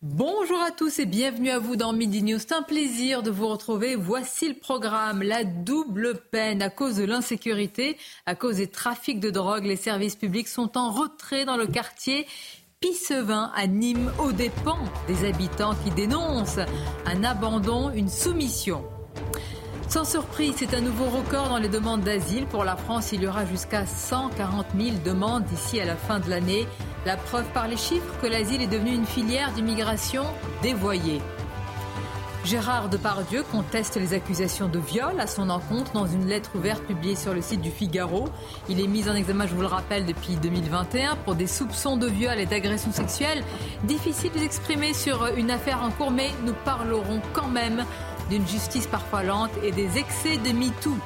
Bonjour à tous et bienvenue à vous dans Midi News. C'est un plaisir de vous retrouver. Voici le programme. La double peine à cause de l'insécurité, à cause des trafics de drogue. Les services publics sont en retrait dans le quartier. Pissevin à Nîmes aux dépens des habitants qui dénoncent un abandon, une soumission. Sans surprise, c'est un nouveau record dans les demandes d'asile. Pour la France, il y aura jusqu'à 140 000 demandes d'ici à la fin de l'année. La preuve par les chiffres que l'asile est devenu une filière d'immigration dévoyée. Gérard Depardieu conteste les accusations de viol à son encontre dans une lettre ouverte publiée sur le site du Figaro. Il est mis en examen, je vous le rappelle, depuis 2021 pour des soupçons de viol et d'agression sexuelle. Difficile d'exprimer sur une affaire en cours, mais nous parlerons quand même d'une justice parfois lente et des excès de MeToo.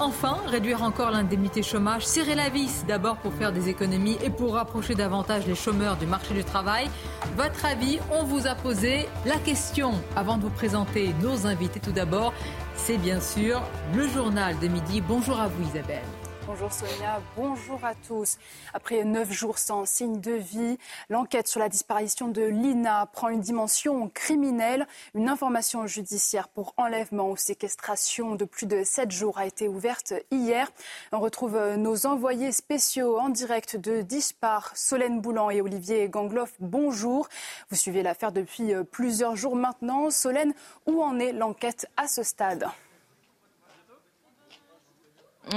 Enfin, réduire encore l'indemnité chômage, serrer la vis d'abord pour faire des économies et pour rapprocher davantage les chômeurs du marché du travail. Votre avis, on vous a posé la question avant de vous présenter nos invités. Tout d'abord, c'est bien sûr le journal de midi. Bonjour à vous Isabelle. Bonjour Sonia, bonjour à tous. Après neuf jours sans signe de vie, l'enquête sur la disparition de Lina prend une dimension criminelle. Une information judiciaire pour enlèvement ou séquestration de plus de sept jours a été ouverte hier. On retrouve nos envoyés spéciaux en direct de Dispar, Solène Boulan et Olivier Gangloff. Bonjour. Vous suivez l'affaire depuis plusieurs jours maintenant. Solène, où en est l'enquête à ce stade?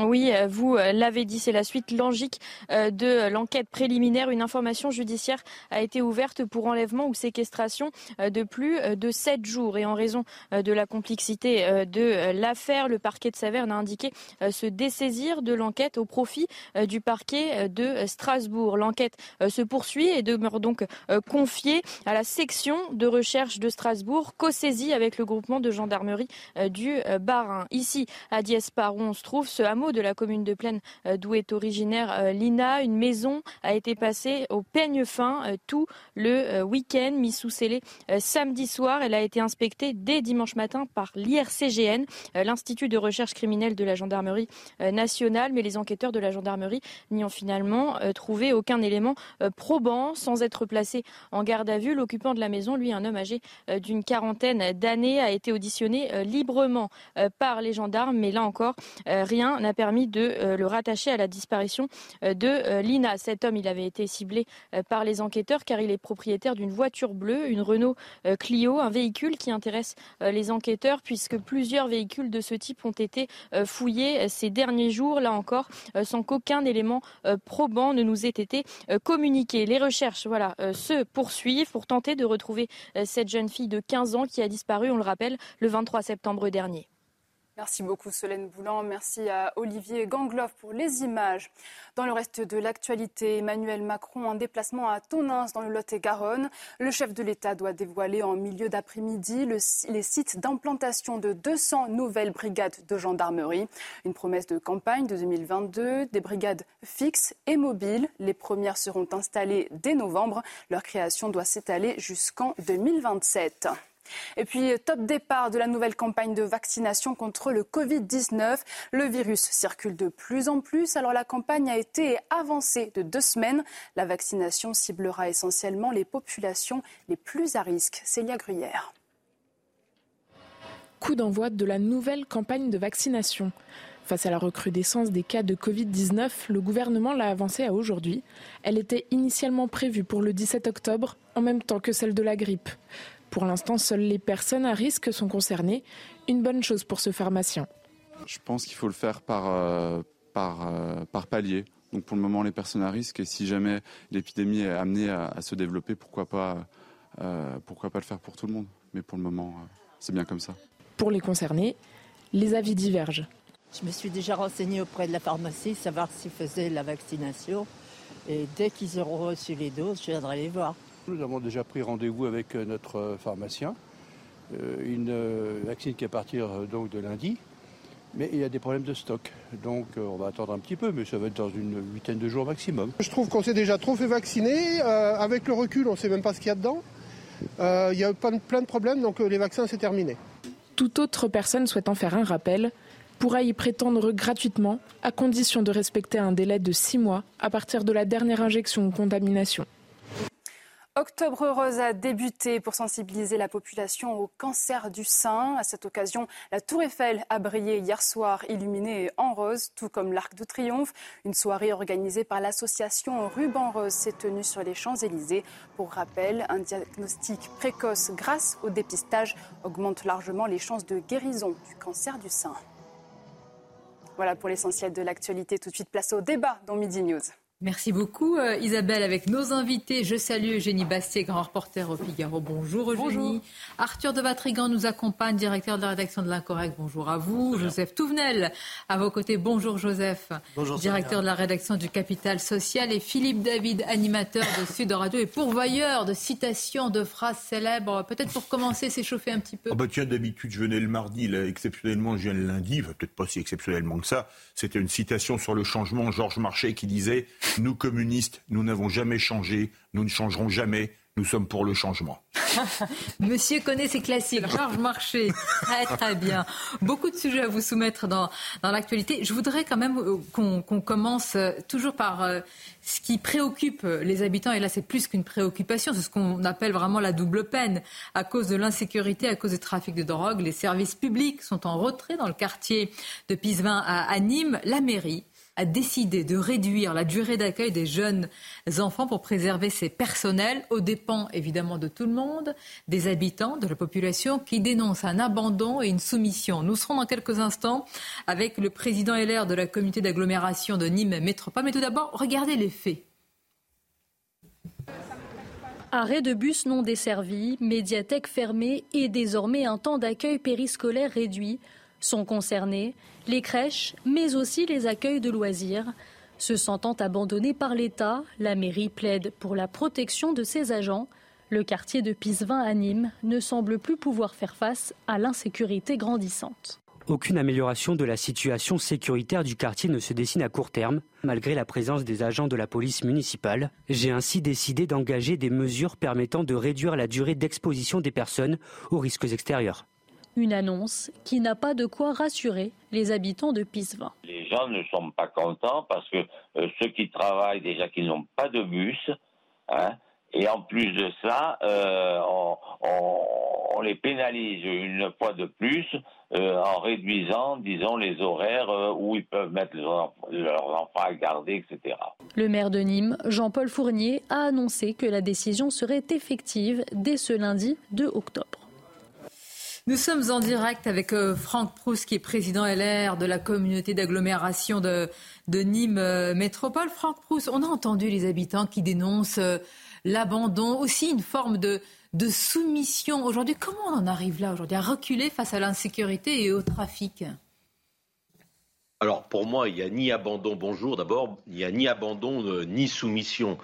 Oui, vous l'avez dit, c'est la suite logique de l'enquête préliminaire. Une information judiciaire a été ouverte pour enlèvement ou séquestration de plus de sept jours. Et en raison de la complexité de l'affaire, le parquet de Saverne a indiqué se dessaisir de l'enquête au profit du parquet de Strasbourg. L'enquête se poursuit et demeure donc confiée à la section de recherche de Strasbourg, co-saisie avec le groupement de gendarmerie du Bas-Rhin. Ici, à Diespar, où on se trouve, ce de la commune de Plaine d'où est originaire Lina. Une maison a été passée au peigne fin tout le week-end, mis sous scellé samedi soir. Elle a été inspectée dès dimanche matin par l'IRCGN, l'Institut de recherche criminelle de la gendarmerie nationale. Mais les enquêteurs de la gendarmerie n'y ont finalement trouvé aucun élément probant. Sans être placé en garde à vue, l'occupant de la maison, lui un homme âgé d'une quarantaine d'années, a été auditionné librement par les gendarmes. Mais là encore, rien n'a permis de le rattacher à la disparition de Lina. Cet homme, il avait été ciblé par les enquêteurs car il est propriétaire d'une voiture bleue, une Renault Clio, un véhicule qui intéresse les enquêteurs puisque plusieurs véhicules de ce type ont été fouillés ces derniers jours, là encore, sans qu'aucun élément probant ne nous ait été communiqué. Les recherches se poursuivent pour tenter de retrouver cette jeune fille de 15 ans qui a disparu, on le rappelle, le 23 septembre dernier. Merci beaucoup Solène Boulan. Merci à Olivier Gangloff pour les images. Dans le reste de l'actualité, Emmanuel Macron en déplacement à Tonins dans le Lot-et-Garonne. Le chef de l'État doit dévoiler en milieu d'après-midi les sites d'implantation de 200 nouvelles brigades de gendarmerie. Une promesse de campagne de 2022, des brigades fixes et mobiles. Les premières seront installées dès novembre. Leur création doit s'étaler jusqu'en 2027. Et puis, top départ de la nouvelle campagne de vaccination contre le Covid-19. Le virus circule de plus en plus, alors la campagne a été avancée de deux semaines. La vaccination ciblera essentiellement les populations les plus à risque. Célia Gruyère. Coup d'envoi de la nouvelle campagne de vaccination. Face à la recrudescence des cas de Covid-19, le gouvernement l'a avancée à aujourd'hui. Elle était initialement prévue pour le 17 octobre, en même temps que celle de la grippe. Pour l'instant, seules les personnes à risque sont concernées. Une bonne chose pour ce pharmacien. Je pense qu'il faut le faire par, euh, par, euh, par palier. Donc pour le moment, les personnes à risque, et si jamais l'épidémie est amenée à, à, se développer, pourquoi pas, euh, pourquoi pas le faire pour tout le monde Mais pour le moment, c'est bien comme ça. Pour les concernés, les avis divergent. Je me suis déjà renseignée auprès de la pharmacie, savoir s'ils faisaient la vaccination. Et dès qu'ils auront reçu les doses, je viendrai les voir. Nous avons déjà pris rendez-vous avec notre pharmacien. Une vaccine qui est à partir donc de lundi mais il y a des problèmes de stock. Donc euh, on va attendre un petit peu, mais ça va être dans une huitaine de jours maximum. Je trouve qu'on s'est déjà trop fait vacciner. Euh, avec le recul, on ne sait même pas ce qu'il y a dedans. Euh, il y a plein de problèmes, donc les vaccins, c'est terminé. Toute autre personne souhaitant faire un rappel pourra y prétendre gratuitement, à condition de respecter un délai de six mois à partir de la dernière injection ou contamination. Octobre Rose a débuté pour sensibiliser la population au cancer du sein. À cette occasion, la Tour Eiffel a brillé hier soir, illuminée en rose, tout comme l'Arc de Triomphe. Une soirée organisée par l'association Ruban Rose s'est tenue sur les Champs-Élysées. Pour rappel, un diagnostic précoce grâce au dépistage augmente largement les chances de guérison du cancer du sein. Voilà pour l'essentiel de l'actualité. Tout de suite, place au débat dans Midi News. Merci beaucoup euh, Isabelle avec nos invités. Je salue Eugénie Bastier, grand reporter au Figaro. Bonjour Eugénie. Arthur de Vatrigan nous accompagne, directeur de la rédaction de l'Incorrect. Bonjour à vous. Joseph Touvenel à vos côtés. Bonjour Joseph. Bonjour, directeur de la rédaction du Capital Social. Et Philippe David, animateur de Sud Radio et pourvoyeur de citations, de phrases célèbres. Peut-être pour commencer, s'échauffer un petit peu. Oh bah tiens, d'habitude je venais le mardi, là, exceptionnellement je viens le lundi. Peut-être pas si exceptionnellement que ça. C'était une citation sur le changement. Georges Marchais qui disait nous, communistes, nous n'avons jamais changé, nous ne changerons jamais, nous sommes pour le changement. Monsieur connaît ses classiques. Georges Marché. Très, très bien. Beaucoup de sujets à vous soumettre dans, dans l'actualité. Je voudrais quand même euh, qu'on commence euh, toujours par euh, ce qui préoccupe les habitants. Et là, c'est plus qu'une préoccupation. C'est ce qu'on appelle vraiment la double peine. À cause de l'insécurité, à cause du trafic de drogue, les services publics sont en retrait dans le quartier de Pisevin à Nîmes. La mairie a décidé de réduire la durée d'accueil des jeunes enfants pour préserver ses personnels, aux dépens évidemment de tout le monde, des habitants, de la population qui dénoncent un abandon et une soumission. Nous serons dans quelques instants avec le président LR de la communauté d'agglomération de Nîmes Métropole. Mais tout d'abord, regardez les faits. Arrêt de bus non desservi, médiathèque fermée et désormais un temps d'accueil périscolaire réduit sont concernés les crèches, mais aussi les accueils de loisirs. Se sentant abandonnés par l'État, la mairie plaide pour la protection de ses agents. Le quartier de Pisevin à Nîmes ne semble plus pouvoir faire face à l'insécurité grandissante. Aucune amélioration de la situation sécuritaire du quartier ne se dessine à court terme, malgré la présence des agents de la police municipale. J'ai ainsi décidé d'engager des mesures permettant de réduire la durée d'exposition des personnes aux risques extérieurs. Une annonce qui n'a pas de quoi rassurer les habitants de Pisevin. Les gens ne sont pas contents parce que euh, ceux qui travaillent déjà qui n'ont pas de bus, hein, et en plus de ça, euh, on, les pénalise une fois de plus euh, en réduisant, disons, les horaires où ils peuvent mettre leurs, leurs enfants à garder, etc. Le maire de Nîmes, Jean-Paul Fournier, a annoncé que la décision serait effective dès ce lundi 2 octobre. Nous sommes en direct avec euh, Franck Proust, qui est président LR de la communauté d'agglomération de, Nîmes euh, Métropole. Franck Proust, on a entendu les habitants qui dénoncent euh, l'abandon, aussi une forme de, de soumission. Aujourd'hui, comment on en arrive là aujourd'hui, à reculer face à l'insécurité et au trafic? Alors pour moi, il n'y a ni abandon, bonjour d'abord, il n'y a ni abandon ni soumission.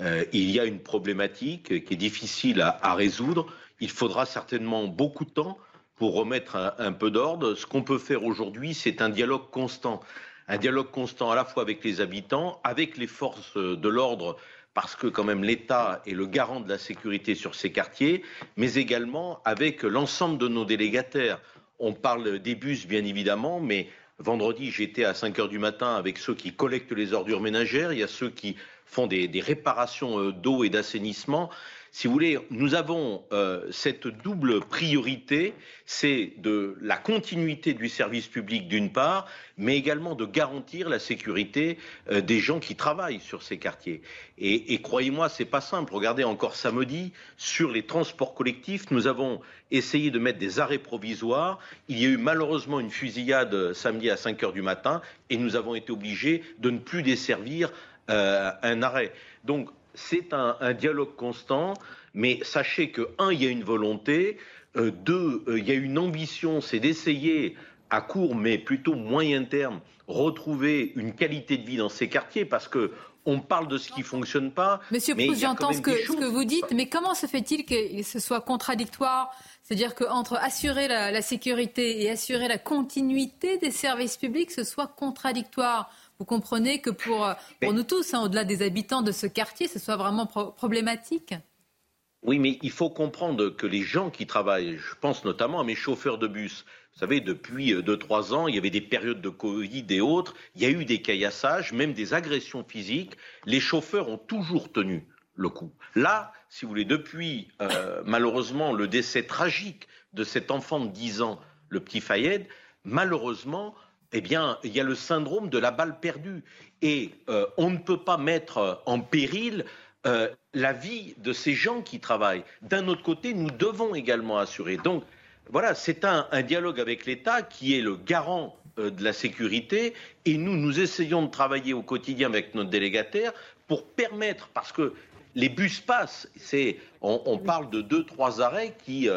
il y a une problématique qui est difficile à résoudre il faudra certainement beaucoup de temps pour remettre un, peu d'ordre. Ce qu'on peut faire aujourd'hui, c'est un dialogue constant. Un dialogue constant à la fois avec les habitants, avec les forces de l'ordre, parce que quand même l'État est le garant de la sécurité sur ces quartiers, mais également avec l'ensemble de nos délégataires. On parle des bus, bien évidemment, mais vendredi, j'étais à 5 heures du matin avec ceux qui collectent les ordures ménagères, il y a ceux qui font des réparations euh, d'eau et d'assainissement si vous voulez, nous avons euh, cette double priorité, c'est de la continuité du service public d'une part, mais également de garantir la sécurité euh, des gens qui travaillent sur ces quartiers. Et, et croyez-moi, c'est pas simple. Regardez encore samedi sur les transports collectifs, nous avons essayé de mettre des arrêts provisoires. Il y a eu malheureusement une fusillade samedi à 5 heures du matin, et nous avons été obligés de ne plus desservir euh, un arrêt. Donc c'est un, dialogue constant, mais sachez que, un, il y a une volonté, euh, deux, euh, il y a une ambition, c'est d'essayer à court mais plutôt moyen terme retrouver une qualité de vie dans ces quartiers parce que on parle de ce qui fonctionne pas. Monsieur Proust, j'entends ce que, ce que vous dites, mais comment se fait-il que ce soit contradictoire C'est-à-dire qu'entre assurer la, la, sécurité et assurer la continuité des services publics, ce soit contradictoire? Vous comprenez que pour, pour nous tous, hein, au-delà des habitants de ce quartier, ce soit vraiment pro problématique Oui, mais il faut comprendre que les gens qui travaillent, je pense notamment à mes chauffeurs de bus, vous savez, depuis 2-3 ans, il y avait des périodes de Covid et autres, il y a eu des caillassages, même des agressions physiques. Les chauffeurs ont toujours tenu le coup. Là, si vous voulez, depuis euh, malheureusement le décès tragique de cet enfant de 10 ans, le petit Fayed, malheureusement, eh bien, il y a le syndrome de la balle perdue. Et euh, on ne peut pas mettre en péril euh, la vie de ces gens qui travaillent. D'un autre côté, nous devons également assurer. Donc, voilà, c'est un, un, dialogue avec l'État qui est le garant euh, de la sécurité. Et nous, nous essayons de travailler au quotidien avec notre délégataire pour permettre, parce que les bus passent, c'est, on, on parle de deux, trois arrêts qui,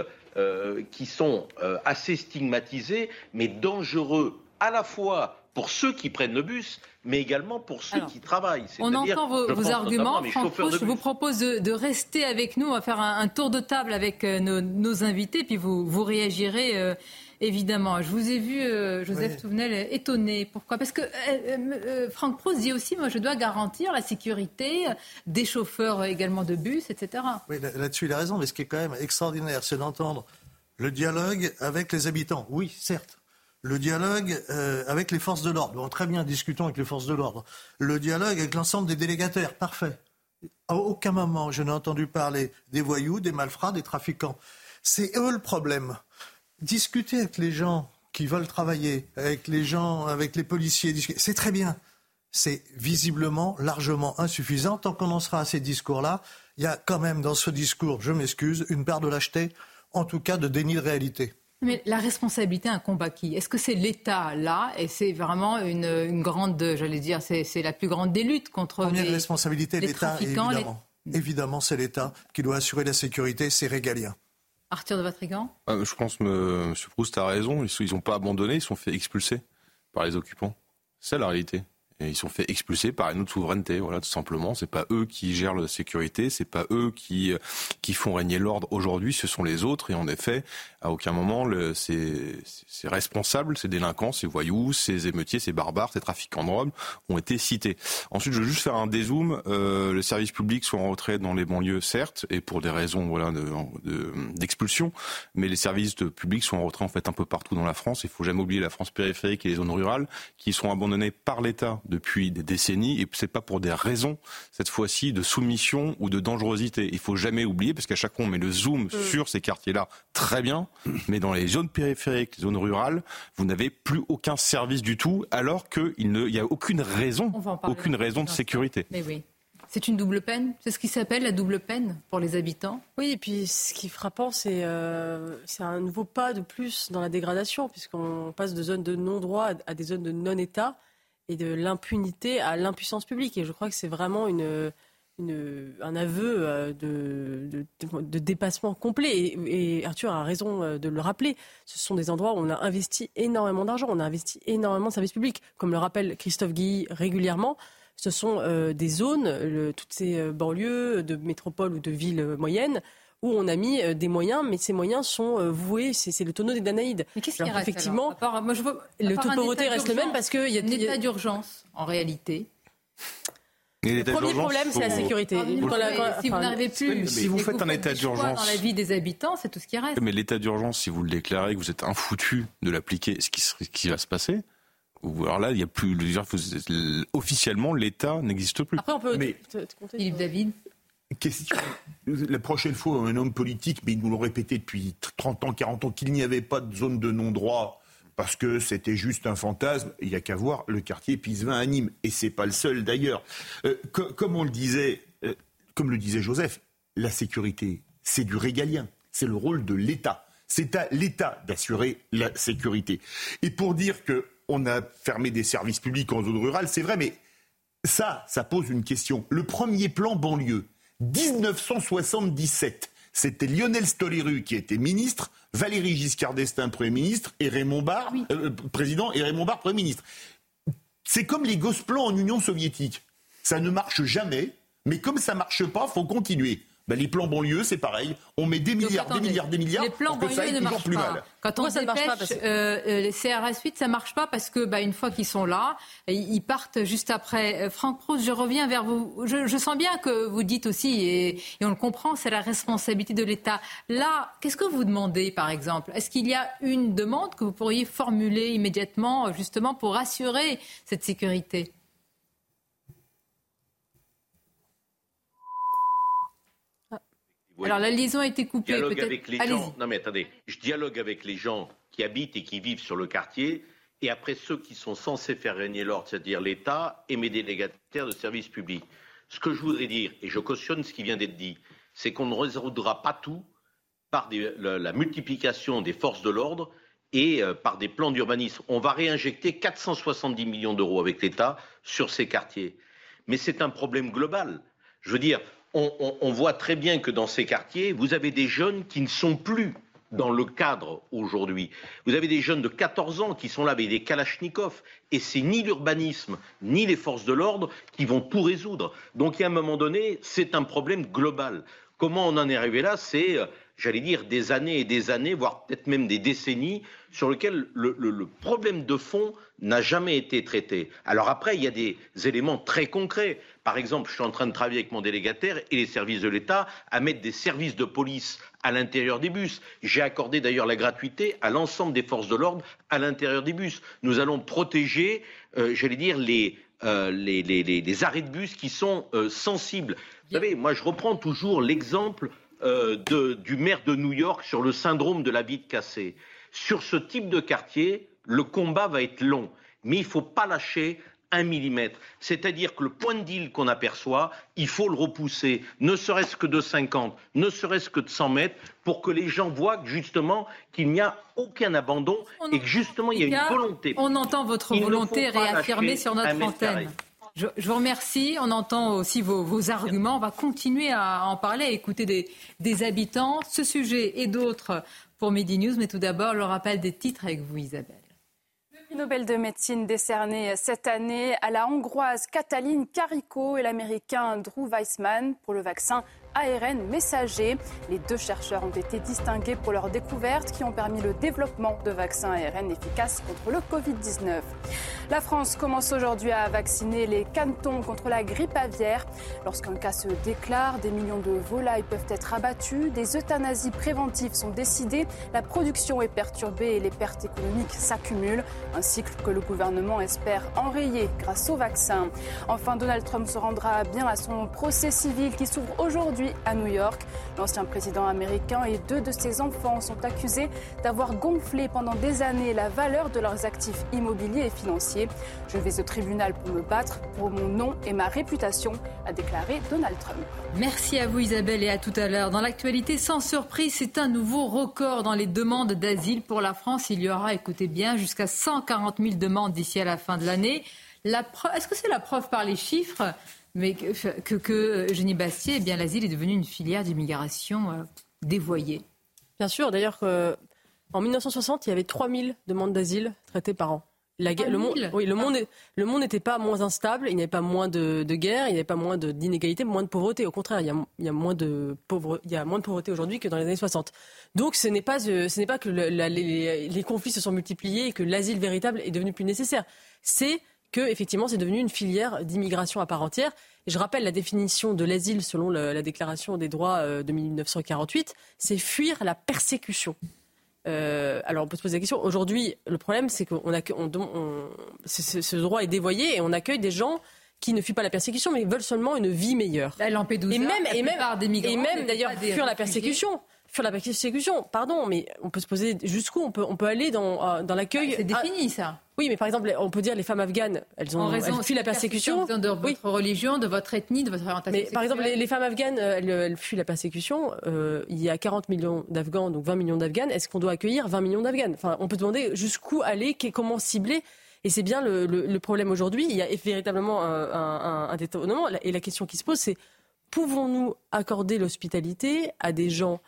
qui sont assez stigmatisés, mais dangereux à la fois pour ceux qui prennent le bus, mais également pour ceux Alors, qui travaillent. On entend vos, vos arguments. Franck Proust, je vous propose de, de, rester avec nous. On va faire un, un tour de table avec euh, nos, nos, invités, puis vous, vous réagirez euh, évidemment. Je vous ai vu, euh, Joseph oui. Touvenel, étonné. Pourquoi? Parce que euh, Franck Proust dit aussi, moi, je dois garantir la sécurité des chauffeurs également de bus, etc. Oui, là-dessus, il a raison. Mais ce qui est quand même extraordinaire, c'est d'entendre le dialogue avec les habitants. Oui, certes le dialogue euh, avec les forces de l'ordre. Bon, très bien, discutons avec les forces de l'ordre. Le dialogue avec l'ensemble des délégataires, parfait. À aucun moment, je n'ai entendu parler des voyous, des malfrats, des trafiquants. C'est eux le problème. Discuter avec les gens qui veulent travailler, avec les gens, avec les policiers, c'est très bien. C'est visiblement largement insuffisant. Tant qu'on en sera à ces discours-là, il y a quand même dans ce discours, je m'excuse, une part de lâcheté, en tout cas de déni de réalité. Mais la responsabilité, un combat qui Est-ce que c'est l'État là Et c'est vraiment une, une grande, j'allais dire, c'est la plus grande des luttes contre Première les responsabilité, l'État, évidemment. Les... Évidemment, c'est l'État qui doit assurer la sécurité, c'est régalien. Arthur de Vatrigan? Euh, Je pense que M. Proust a raison. Ils n'ont pas abandonné, ils sont fait expulser par les occupants. C'est la réalité. Et ils sont fait expulser par une autre souveraineté, voilà, tout simplement. C'est pas eux qui gèrent la sécurité, c'est pas eux qui qui font régner l'ordre aujourd'hui, ce sont les autres. Et en effet, à aucun moment, le, ces, ces responsables, ces délinquants, ces voyous, ces émeutiers, ces barbares, ces trafiquants de drogue ont été cités. Ensuite, je veux juste faire un dézoom. Euh, les services publics sont en retrait dans les banlieues, certes, et pour des raisons voilà d'expulsion, de, de, mais les services publics sont en retrait en fait un peu partout dans la France. Il faut jamais oublier la France périphérique et les zones rurales qui sont abandonnées par l'État depuis des décennies et c'est pas pour des raisons cette fois-ci de soumission ou de dangerosité. Il faut jamais oublier parce qu'à chaque fois on met le zoom mmh. sur ces quartiers-là, très bien, mais dans les zones périphériques, les zones rurales, vous n'avez plus aucun service du tout alors qu'il n'y a aucune raison, aucune raison de sécurité. Mais oui. C'est une double peine C'est ce qui s'appelle la double peine pour les habitants Oui, et puis ce qui est frappant, c'est euh, un nouveau pas de plus dans la dégradation, puisqu'on passe de zones de non-droit à des zones de non-État et de l'impunité à l'impuissance publique. Et je crois que c'est vraiment une, une, un aveu de, de, de, dépassement complet. Et, et, Arthur a raison de le rappeler. Ce sont des endroits où on a investi énormément d'argent, on a investi énormément de services publics. Comme le rappelle Christophe Guilly régulièrement, ce sont euh, des zones, le, toutes ces banlieues de métropoles ou de villes moyennes, où on a mis des moyens, mais ces moyens sont voués, c'est le tonneau des Danaïdes. Mais qu'est-ce qui reste effectivement, alors? Part, moi je vois, le taux de pauvreté reste le même parce qu'il y a un état d'urgence en réalité. Le premier problème, c'est la sécurité. Vous la, si vous n'arrivez plus, si vous faites un état d'urgence dans la vie des habitants, c'est tout ce qui reste. Mais l'état d'urgence, si vous le déclarez, que vous êtes infoutu de l'appliquer, ce qui, ce qui va se passer, ou alors là, il y a plus, officiellement, l'État n'existe plus. Après, on peut. Mais... Philippe David. Question. La prochaine fois, un homme politique, mais ils nous l'ont répété depuis 30 ans, 40 ans, qu'il n'y avait pas de zone de non-droit parce que c'était juste un fantasme. Il n'y a qu'à voir le quartier Pisevin à Nîmes. Et c'est pas le seul d'ailleurs. Euh, que, comme on le disait, euh, comme le disait Joseph, la sécurité, c'est du régalien. C'est le rôle de l'État. C'est à l'État d'assurer la sécurité. Et pour dire qu'on a fermé des services publics en zone rurale, c'est vrai, mais ça, ça pose une question. Le premier plan banlieue, 1977. C'était Lionel Stoléru qui était ministre, Valéry Giscard d'Estaing Premier ministre et Raymond Barre euh, président et Raymond Barre Premier ministre. C'est comme les gosses plans en Union soviétique. Ça ne marche jamais, mais comme ça marche pas, faut continuer. Ben, les plans banlieue, c'est pareil. On met des milliards, des milliards, des milliards les plans pour que ça aille ne toujours marchent plus pas. mal. Quand on ça ne marche pas parce dépêche, que- euh, euh, les CRS 8, ça marche pas parce que bah, une fois qu'ils sont là, ils partent juste après. Euh, Franck Proust, je reviens vers vous. Je, je sens bien que vous dites aussi, et, et on le comprend, c'est la responsabilité de l'État. Là, qu'est-ce que vous demandez, par exemple? Est-ce qu'il y a une demande que vous pourriez formuler immédiatement, justement, pour assurer cette sécurité? Oui. Alors la liaison a été coupée. dialogue avec les Allez-y. gens. Non mais attendez, je dialogue avec les gens qui habitent et qui vivent sur le quartier, et après ceux qui sont censés faire régner l'ordre, c'est-à-dire l'État et mes délégataires de services publics. Ce que je voudrais dire, et je cautionne ce qui vient d'être dit, c'est qu'on ne résoudra pas tout par des- la, la multiplication des forces de l'ordre et euh, par des plans d'urbanisme. On va réinjecter 470 millions d'euros avec l'État sur ces quartiers. Mais c'est un problème global. Je veux dire, on, voit très bien que dans ces quartiers, vous avez des jeunes qui ne sont plus dans le cadre aujourd'hui. Vous avez des jeunes de 14 ans qui sont là avec des kalachnikovs, et c'est ni l'urbanisme, ni les forces de l'ordre qui vont tout résoudre. Donc, il y a un moment donné, c'est un problème global. Comment on en est arrivé là? C'est, euh, j'allais dire, des années et des années, voire peut-être même des décennies, sur lesquelles le, le- le problème de fond n'a jamais été traité. Alors après, il y a des éléments très concrets. Par exemple, je suis en train de travailler avec mon délégataire et les services de l'État à mettre des services de police à l'intérieur des bus. J'ai accordé d'ailleurs la gratuité à l'ensemble des forces de l'ordre à l'intérieur des bus. Nous allons protéger, euh, j'allais dire, les, euh, les, les- les- les arrêts de bus qui sont euh, sensibles. Vous savez, moi je reprends toujours l'exemple de- du maire de New York sur le syndrome de la bite cassée. Sur ce type de quartier, le combat va être long, mais il ne faut pas lâcher un millimètre. C'est-à-dire que le point de deal qu'on aperçoit, il faut le repousser, ne serait-ce que de 50, ne serait-ce que de 100 mètres, pour que les gens voient justement qu'il n'y a aucun abandon et que justement il y a une volonté. On entend votre volonté réaffirmée sur notre antenne. Je, je vous remercie. On entend aussi vos, vos arguments. On va continuer à en parler, à écouter des, des habitants. Ce sujet et d'autres pour Midi News. Mais tout d'abord, le rappel des titres avec vous, Isabelle. Nobel de médecine décerné cette année à la hongroise Cataline Carico et l'américain Drew Weissman pour le vaccin ARN messager. Les deux chercheurs ont été distingués pour leurs découvertes qui ont permis le développement de vaccins ARN efficaces contre le Covid-19. La France commence aujourd'hui à vacciner les cantons contre la grippe aviaire. Lorsqu'un cas se déclare, des millions de volailles peuvent être abattues, des euthanasies préventives sont décidées, la production est perturbée et les pertes économiques s'accumulent. Un cycle que le gouvernement espère enrayer grâce au vaccin. Enfin, Donald Trump se rendra bien à son procès civil qui s'ouvre aujourd'hui à New York. L'ancien président américain et deux de ses enfants sont accusés d'avoir gonflé pendant des années la valeur de leurs actifs immobiliers et financiers. Je vais au tribunal pour me battre pour mon nom et ma réputation, a déclaré Donald Trump. Merci à vous Isabelle et à tout à l'heure. Dans l'actualité, sans surprise, c'est un nouveau record dans les demandes d'asile pour la France. Il y aura, écoutez bien, jusqu'à 140 000 demandes d'ici à la fin de l'année. Est-ce que c'est la preuve par les chiffres? Mais que, que, que Eugénie Bastier, eh bien l'asile est devenu une filière d'immigration euh, dévoyée Bien sûr, d'ailleurs, que, en 1960, il y avait 3000 demandes d'asile traitées par an. La guerre- le, monde, 3000? oui, le, monde est- le monde n'était pas moins instable, il n'y avait pas moins de, de guerre, il n'y avait pas moins d'inégalités, moins de pauvreté. Au contraire, il y a, il y a moins, de pauvre, il y a moins de pauvreté aujourd'hui que dans les années 60. Donc ce n'est pas, euh, ce n'est pas que le- la- les, les conflits se sont multipliés et que l'asile véritable est devenu plus nécessaire. C'est que effectivement c'est devenu une filière d'immigration à part entière. Et je rappelle la définition de l'asile selon le- la Déclaration des droits euh, de 1948, c'est fuir la persécution. Euh, alors on peut se poser la question. Aujourd'hui, le problème, c'est qu'on a, on, on- c'est- c'est- ce droit est dévoyé et on accueille des gens qui ne fuient pas la persécution, mais veulent seulement une vie meilleure. À Lampedusa, et même, la et même, des migrants et même d'ailleurs fuir la persécution. Fuir la persécution, pardon, mais on peut se poser jusqu'où on peut, on peut aller dans, euh, dans l'accueil. C'est défini ça. Oui, mais par exemple, on peut dire les femmes afghanes, elles, ont, En raison elles fuient la persécution. de votre religion, de votre ethnie, de votre orientation Mais par exemple, les, femmes afghanes, euh, elles, elles fuient la persécution. Euh, il y a 40 millions d'Afghans, donc 20 millions d'Afghanes. Est-ce qu'on doit accueillir 20 millions d'Afghanes? Enfin, on peut demander jusqu'où aller, comment cibler. Et c'est bien le, le- le problème aujourd'hui. Il y a véritablement un, un- un- un détournement. Et la question qui se pose, c'est pouvons-nous accorder l'hospitalité à des gens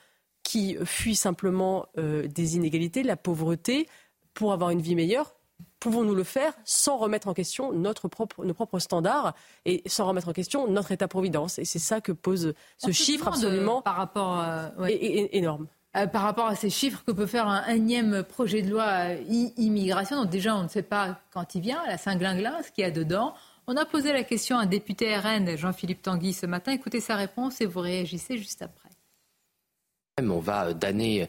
qui fuient simplement euh, des inégalités, la pauvreté, pour avoir une vie meilleure pouvons-nous le faire sans remettre en question notre propre, nos propres standards et sans remettre en question notre État-providence? Et c'est ça que pose ce chiffre absolument par rapport, énorme. Euh, par rapport à ces chiffres que peut faire un énième projet de loi euh, immigration? Donc déjà, on ne sait pas quand il vient, la Saint-Glinglin, ce qu'il y a dedans. On a posé la question à un député RN, Jean-Philippe Tanguy, ce matin. Écoutez sa réponse et vous réagissez juste après. On va d'année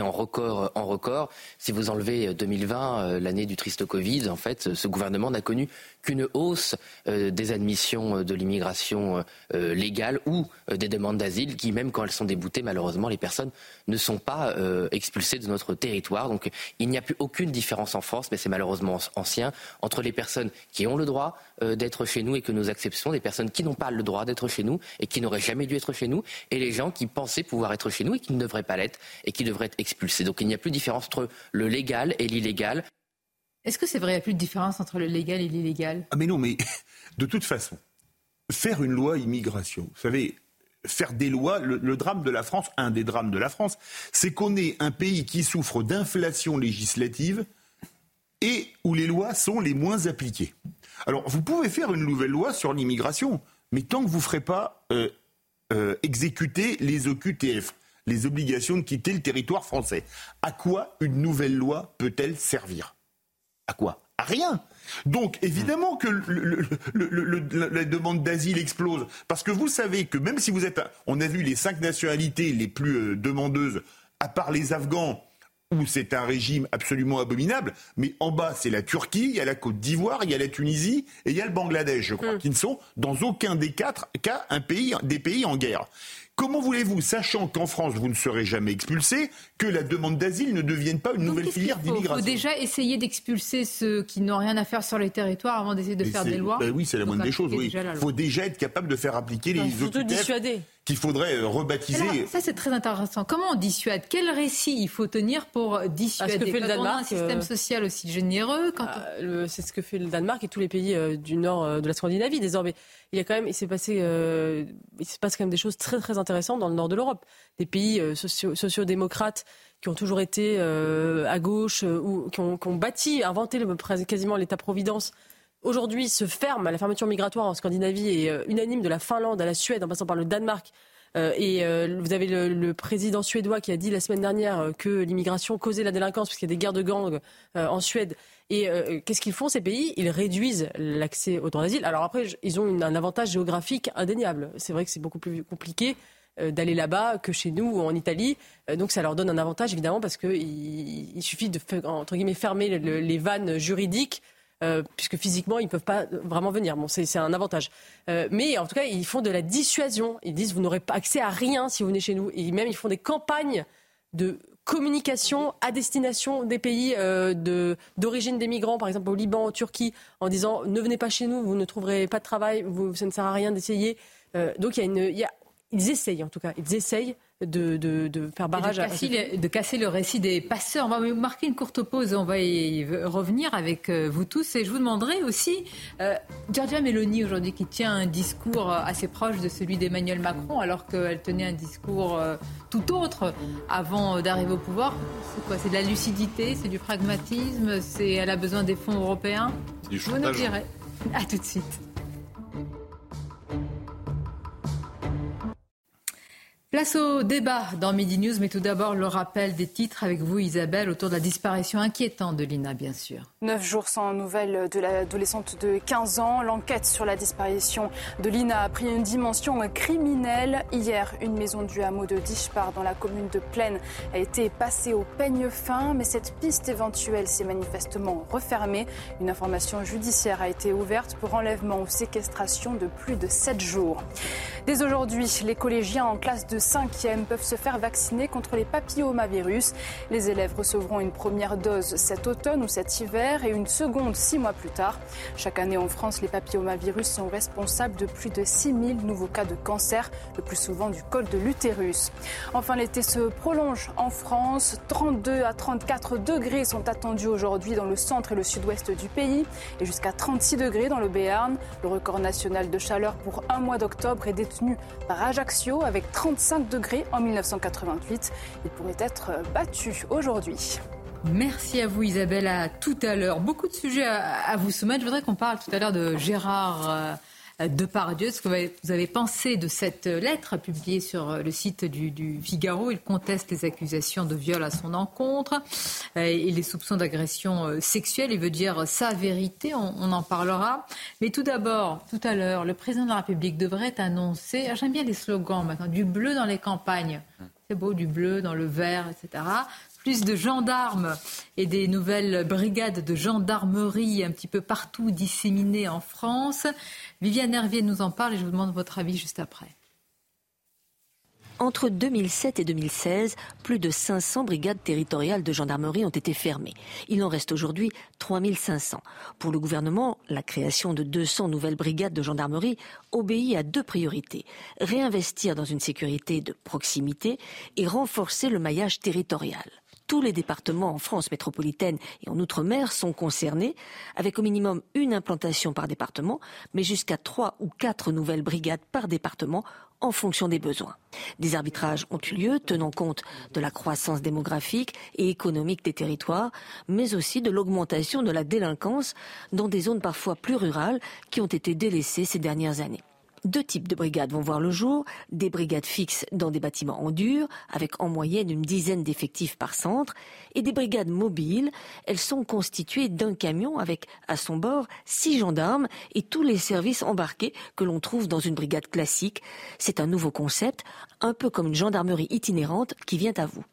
en record en record. Si vous enlevez 2020, l'année du triste Covid, en fait, ce gouvernement n'a connu qu'une hausse euh, des admissions euh, de l'immigration euh, légale ou des demandes d'asile qui, même quand elles sont déboutées, malheureusement, les personnes ne sont pas expulsées de notre territoire. Donc il n'y a plus aucune différence en France, mais c'est malheureusement ancien, entre les personnes qui ont le droit d'être chez nous et que nous acceptons, des personnes qui n'ont pas le droit d'être chez nous et qui n'auraient jamais dû être chez nous, et les gens qui pensaient pouvoir être chez nous ne devraient pas l'être et qui devraient être expulsés. Donc il n'y a plus de différence entre le légal et l'illégal. Est-ce que c'est vrai, il n'y a plus de différence entre le légal et l'illégal? Ah mais non, mais de toute façon, faire une loi immigration, vous savez, faire des lois, le, drame de la France, un des drames de la France, c'est qu'on est un pays qui souffre d'inflation législative et où les lois sont les moins appliquées. Alors, vous pouvez faire une nouvelle loi sur l'immigration, mais tant que vous ne ferez pas euh, euh, exécuter les OQTF, les obligations de quitter le territoire français, à quoi une nouvelle loi peut-elle servir? À quoi? À rien. Donc évidemment que la demande d'asile explose. Parce que vous savez que même si vous êtes... On a vu les cinq nationalités les plus euh, demandeuses, à part les Afghans, où c'est un régime absolument abominable, mais en bas c'est la Turquie, il y a la Côte d'Ivoire, il y a la Tunisie et il y a le Bangladesh, je crois, mm. qui ne sont dans aucun des quatre cas un pays, des pays en guerre. Comment voulez-vous, sachant qu'en France vous ne serez jamais expulsé, que la demande d'asile ne devienne pas une nouvelle filière d'immigration Il faut déjà essayer d'expulser ceux qui n'ont rien à faire sur les territoires avant d'essayer de faire des lois. Ben oui, c'est la moindre des choses. Il faut déjà être capable de faire appliquer les surtout dissuader qu'il faudrait euh, rebaptiser. ça, c'est très intéressant. Comment on dissuade? Quel récit il faut tenir pour dissuader? Que fait le Danemark, on a un système euh, social aussi généreux ah, C'est ce que fait le Danemark et tous les pays euh, du nord de la Scandinavie désormais. Il y a quand même, il s'est passé, il se passe quand même des choses très très intéressantes dans le nord de l'Europe. Des pays socio sociodémocrates qui ont toujours été à gauche ou qui ont, qui ont, bâti, inventé le, quasiment l'État-providence aujourd'hui se ferme, la fermeture migratoire en Scandinavie est euh, unanime de la Finlande à la Suède en passant par le Danemark. Euh, et euh, vous avez le, président suédois qui a dit la semaine dernière que l'immigration causait la délinquance puisqu'il y a des guerres de gangs en Suède. Et qu'est-ce qu'ils font ces pays? Ils réduisent l'accès au droit d'asile. Alors après, ils ont un avantage géographique indéniable. C'est vrai que c'est beaucoup plus compliqué d'aller là-bas que chez nous ou en Italie. Donc ça leur donne un avantage évidemment parce qu'il il suffit de entre guillemets fermer les vannes juridiques euh, puisque physiquement, ils ne peuvent pas vraiment venir. Bon, c'est un avantage. Euh, mais en tout cas, ils font de la dissuasion. Ils disent, vous n'aurez pas accès à rien si vous venez chez nous. Et même, ils font des campagnes de communication à destination des pays euh, d'origine des migrants, par exemple au Liban, en Turquie, en disant ne venez pas chez nous, vous ne trouverez pas de travail, ça ne sert à rien d'essayer. donc une, ils essayent en tout cas, ils essayent de, faire barrage de casser, à... de casser le récit des passeurs. On va marquer une courte pause, on va y revenir avec euh, vous tous. Et je vous demanderai aussi, euh, Giorgia Meloni aujourd'hui qui tient un discours euh, assez proche de celui d'Emmanuel Macron, alors qu'elle tenait un discours tout autre avant d'arriver au pouvoir. C'est quoi? C'est de la lucidité, c'est du pragmatisme, c'est elle a besoin des fonds européens? Du vous nous direz. À tout de suite. Place au débat dans Midi News, mais tout d'abord le rappel des titres avec vous Isabelle autour de la disparition inquiétante de Lina, bien sûr. Neuf jours sans nouvelles de l'adolescente de 15 ans, l'enquête sur la disparition de Lina a pris une dimension criminelle. Hier, une maison du hameau de Dichpar dans la commune de Plaine a été passée au peigne fin, mais cette piste éventuelle s'est manifestement refermée. Une information judiciaire a été ouverte pour enlèvement ou séquestration de plus de 7 jours. Dès aujourd'hui, les collégiens en classe de 5e peuvent se faire vacciner contre les papillomavirus. Les élèves recevront une première dose cet automne ou cet hiver et une seconde six mois plus tard. Chaque année en France, les papillomavirus sont responsables de plus de 6000 nouveaux cas de cancer, le plus souvent du col de l'utérus. Enfin, l'été se prolonge en France. 32 à 34 degrés sont attendus aujourd'hui dans le centre et le sud-ouest du pays et jusqu'à 36 degrés dans le Béarn. Le record national de chaleur pour un mois d'octobre est détenu par Ajaccio avec 35 degrés en 1988. Il pourrait être battu aujourd'hui. Merci à vous Isabelle, à tout à l'heure. Beaucoup de sujets à, vous soumettre. Je voudrais qu'on parle tout à l'heure de Gérard euh, Depardieu. Ce que vous avez pensé de cette lettre publiée sur le site du, Figaro. Il conteste les accusations de viol à son encontre euh, et les soupçons d'agression euh, sexuelle. Il veut dire sa vérité, on, en parlera. Mais tout d'abord, tout à l'heure, le président de la République devrait annoncer, ah, j'aime bien les slogans maintenant, du bleu dans les campagnes. C'est beau, du bleu dans le vert, etc plus de gendarmes et des nouvelles brigades de gendarmerie un petit peu partout disséminées en France. Viviane Hervier nous en parle et je vous demande votre avis juste après. Entre 2007 et 2016, plus de 500 brigades territoriales de gendarmerie ont été fermées. Il en reste aujourd'hui 3500. Pour le gouvernement, la création de 200 nouvelles brigades de gendarmerie obéit à deux priorités. Réinvestir dans une sécurité de proximité et renforcer le maillage territorial tous les départements en France métropolitaine et en Outre-mer sont concernés, avec au minimum une implantation par département, mais jusqu'à trois ou quatre nouvelles brigades par département en fonction des besoins. Des arbitrages ont eu lieu tenant compte de la croissance démographique et économique des territoires, mais aussi de l'augmentation de la délinquance dans des zones parfois plus rurales qui ont été délaissées ces dernières années. Deux types de brigades vont voir le jour, des brigades fixes dans des bâtiments en dur, avec en moyenne une dizaine d'effectifs par centre, et des brigades mobiles. Elles sont constituées d'un camion avec à son bord six gendarmes et tous les services embarqués que l'on trouve dans une brigade classique. C'est un nouveau concept, un peu comme une gendarmerie itinérante qui vient à vous.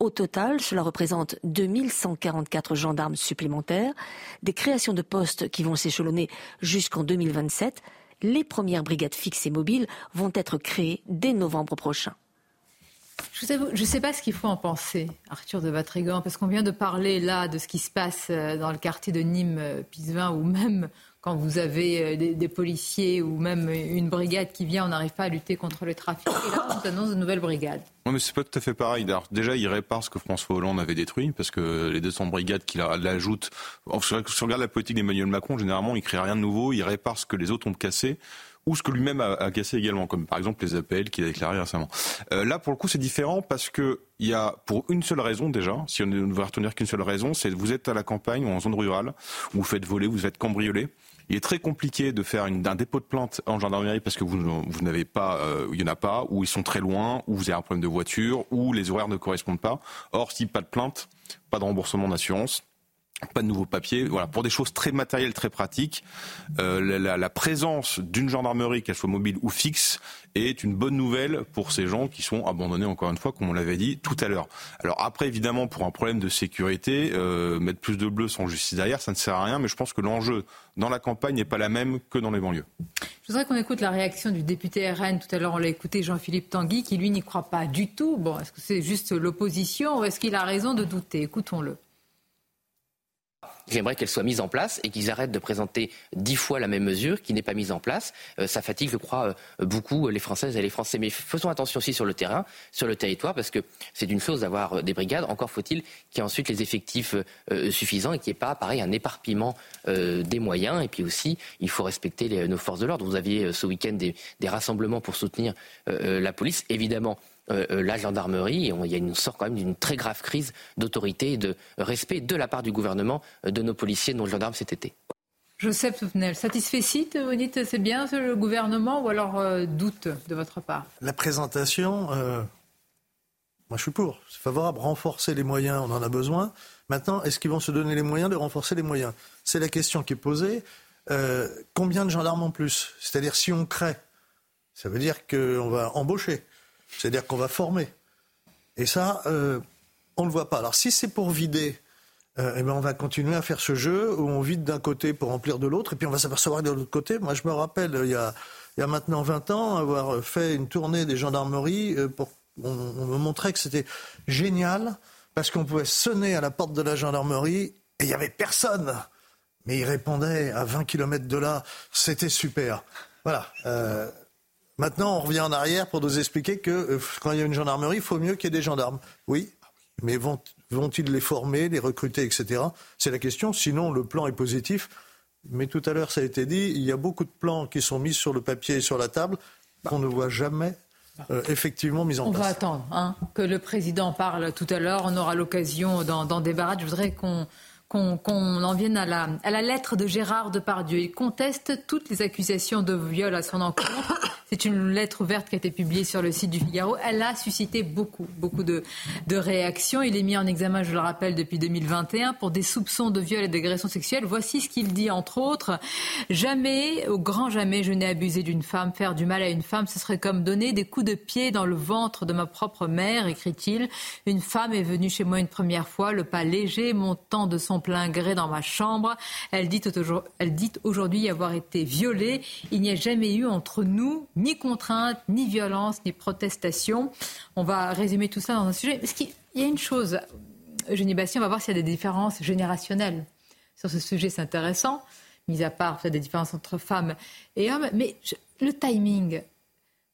Au total, cela représente 2144 gendarmes supplémentaires, des créations de postes qui vont s'échelonner jusqu'en 2027 les premières brigades fixes et mobiles vont être créées dès novembre prochain. Je ne sais pas ce qu'il faut en penser, Arthur de Vatrigan, parce qu'on vient de parler là de ce qui se passe euh, dans le quartier de Nîmes-Pisevin, ou même quand vous avez euh, des, policiers ou même une brigade qui vient, on n'arrive pas à lutter contre le trafic. Et là, on annonce de nouvelles brigades. Oui, mais c'est pas tout à fait pareil. déjà, il répare ce que François Hollande avait détruit, parce que les 200 brigades qu'il ajoute, si on regarde la politique d'Emmanuel Macron, généralement, il crée rien de nouveau, il répare ce que les autres ont cassé ou ce que lui-même a, cassé également, comme par exemple les appels qu'il a déclarés récemment. Euh, là, pour le coup, c'est différent parce que il y a pour une seule raison déjà, si on ne veut retenir qu'une seule raison, c'est vous êtes à la campagne ou en zone rurale, vous faites voler, vous êtes cambriolé. Il est très compliqué de faire une, un dépôt de plainte en gendarmerie parce que vous, n'avez pas, euh, il y en a pas, ou ils sont très loin, ou vous avez un problème de voiture, ou les horaires ne correspondent pas. Or, si pas de plainte, pas de remboursement d'assurance, pas de nouveaux papiers. Voilà, pour des choses très matérielles, très pratiques, euh, la, présence d'une gendarmerie, qu'elle soit mobile ou fixe, est une bonne nouvelle pour ces gens qui sont abandonnés, encore une fois, comme on l'avait dit tout à l'heure. Alors après, évidemment, pour un problème de sécurité, euh, mettre plus de bleu sans justice derrière, ça ne sert à rien, mais je pense que l'enjeu dans la campagne n'est pas la même que dans les banlieues. Je voudrais qu'on écoute la réaction du député RN. Tout à l'heure, on l'a écouté, Jean-Philippe Tanguy, qui lui n'y croit pas du tout. Bon, est-ce que c'est juste l'opposition ou est-ce qu'il a raison de douter? Écoutons-le. J'aimerais qu'elle soit mise en place et qu'ils arrêtent de présenter dix fois la même mesure qui n'est pas mise en place. Euh, ça fatigue, je crois, euh, beaucoup les Françaises et les Français. Mais faisons attention aussi sur le terrain, sur le territoire, parce que c'est une chose d'avoir euh, des brigades. Encore faut-il qu'il y ait ensuite les effectifs suffisants et qu'il n'y ait pas, pareil, un éparpillement des moyens. Et puis aussi, il faut respecter nos forces de l'ordre. Vous aviez ce week-end des, des, rassemblements pour soutenir la police. Évidemment, euh, euh, la gendarmerie. il y a une sorte quand même d'une très grave crise d'autorité et de respect de la part du gouvernement euh, de nos policiers, dont le gendarme cet été. Joseph Souvenel, satisfait vous dites c'est bien le gouvernement ou alors doute de votre part? La présentation, moi je suis pour, c'est favorable, renforcer les moyens, on en a besoin. Maintenant, est-ce qu'ils vont se donner les moyens de renforcer les moyens? C'est la question qui est posée. combien de gendarmes en plus? C'est-à-dire si on crée, ça veut dire qu'on va embaucher. C'est-à-dire qu'on va former. Et ça, euh, on ne le voit pas. Alors si c'est pour vider, euh, eh ben on va continuer à faire ce jeu où on vide d'un côté pour remplir de l'autre, et puis on va s'apercevoir de l'autre côté. Moi, je me rappelle, il y, a, il maintenant 20 ans, avoir fait une tournée des gendarmeries. Euh, pour, on, me montrait que c'était génial, parce qu'on pouvait sonner à la porte de la gendarmerie, et il n'y avait personne. Mais ils répondaient à 20 km de là. C'était super. Voilà. Maintenant, on revient en arrière pour nous expliquer que euh, quand il y a une gendarmerie, il faut mieux qu'il y ait des gendarmes. Oui, mais vont, ils les former, les recruter, etc. C'est la question. Sinon, le plan est positif. Mais tout à l'heure, ça a été dit, il y a beaucoup de plans qui sont mis sur le papier et sur la table qu'on ne voit jamais euh, effectivement mise en on place. On va attendre hein, que le président parle tout à l'heure. On aura l'occasion d'en débarrasser. Je voudrais qu'on qu'on en vienne à la, lettre de Gérard Depardieu. Il conteste toutes les accusations de viol à son encontre. C'est une lettre ouverte qui a été publiée sur le site du Figaro. Elle a suscité beaucoup, beaucoup de, de réactions. Il est mis en examen, je le rappelle, depuis 2021 pour des soupçons de viol et d'agression sexuelle. Voici ce qu'il dit, entre autres. Jamais, au grand jamais, je n'ai abusé d'une femme. Faire du mal à une femme, ce serait comme donner des coups de pied dans le ventre de ma propre mère, écrit-il. Une femme est venue chez moi une première fois, le pas léger, montant de son plein gré dans ma chambre. Elle dit, elle dit aujourd'hui avoir été violée. Il n'y a jamais eu entre nous ni contrainte, ni violence, ni protestation. On va résumer tout ça dans un sujet. Parce qu'il y a une chose, Eugénie Bastien, on va voir s'il y a des différences générationnelles sur ce sujet, c'est intéressant, mis à part des différences entre femmes et hommes. Mais le timing,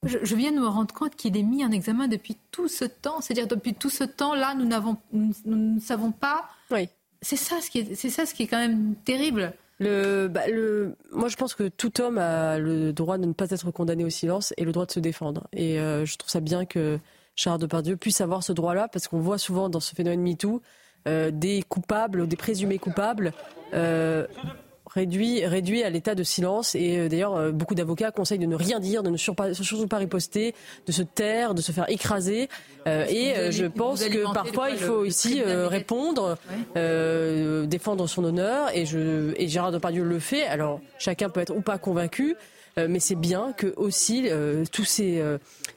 je, viens de me rendre compte qu'il est mis en examen depuis tout ce temps. C'est-à-dire depuis tout ce temps-là, nous, n'avons, nous, ne savons pas. Oui. C'est ça, ce qui est, c'est ça ce qui est quand même terrible. Le, bah, moi, je pense que tout homme a le droit de ne pas être condamné au silence et le droit de se défendre. Et euh, je trouve ça bien que Charles Depardieu puisse avoir ce droit-là, parce qu'on voit souvent dans ce phénomène MeToo euh, des coupables, des présumés coupables, euh, réduit, réduit à l'état de silence. Et euh, d'ailleurs, euh, beaucoup d'avocats conseillent de ne rien dire, de ne surtout pas riposter, de se taire, de se faire écraser. Euh, et je pense que parfois, il faut aussi répondre, défendre son honneur. Et, je, et Gérard Depardieu le fait. Alors, chacun peut être ou pas convaincu. mais c'est bien que aussi tous ces,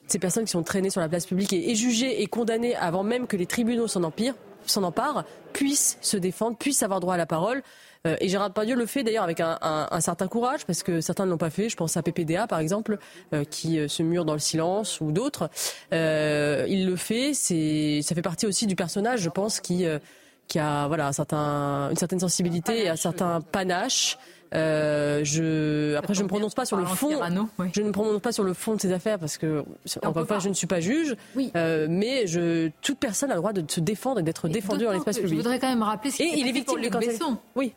ces personnes qui sont traînées sur la place publique et, et jugées et condamnées avant même que les tribunaux s'en emparent, puissent se défendre, puissent avoir droit à la parole. Euh, et Gérard Depardieu le fait d'ailleurs avec un, certain courage, parce que certains ne l'ont pas fait. Je pense à PPDA, par exemple, euh, qui euh, se mure dans le silence, ou d'autres. il le fait. C'est, ça fait partie aussi du personnage, je pense, qui qui a voilà un certain, une certaine sensibilité et un certain panache. je, après, je ne me prononce pas sur le fond. Je ne me prononce pas sur le fond de ces affaires parce que, encore une fois, je ne suis pas juge. mais je, toute personne a le droit de se défendre et d'être défendue dans l'espace public. Je voudrais quand même rappeler ce et il est victime de Besson. Oui.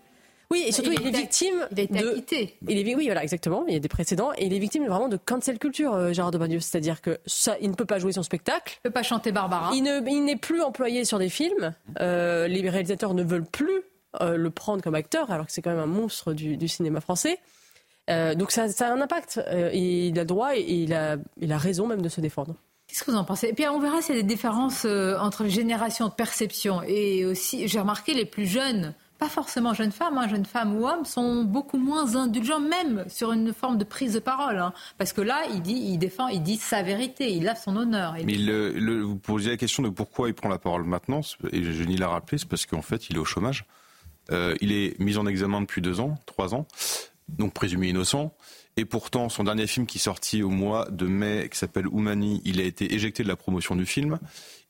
Oui, et surtout, il, est victime il de. Il est, oui, voilà, exactement. Il y a des précédents. Et il est victime vraiment de cancel culture, euh, Gérard Depardieu. C'est-à-dire que ça, il ne peut pas jouer son spectacle. Il ne peut pas chanter Barbara. Il, n'est plus employé sur des films. Euh, les réalisateurs ne veulent plus euh, le prendre comme acteur, alors que c'est quand même un monstre du, cinéma français. donc ça, a un impact. il a droit et il a, il a raison même de se défendre. Qu'est-ce que vous en pensez? Et puis on verra s'il y a des différences entre les générations de perception. Et aussi, j'ai remarqué les plus jeunes pas forcément jeunes femmes, hein, jeunes femmes ou hommes, sont beaucoup moins indulgents, même sur une forme de prise de parole. Hein. parce que là, il dit, il défend, il dit sa vérité, il a son honneur. Mais le, vous posez la question de pourquoi il prend la parole maintenant, et je n'y l'a rappelé, c'est parce qu'en fait, il est au chômage. Euh, il est mis en examen depuis deux ans, trois ans, donc présumé innocent. Et pourtant, son dernier film qui est sorti au mois de mai, qui s'appelle Oumani, il a été éjecté de la promotion du film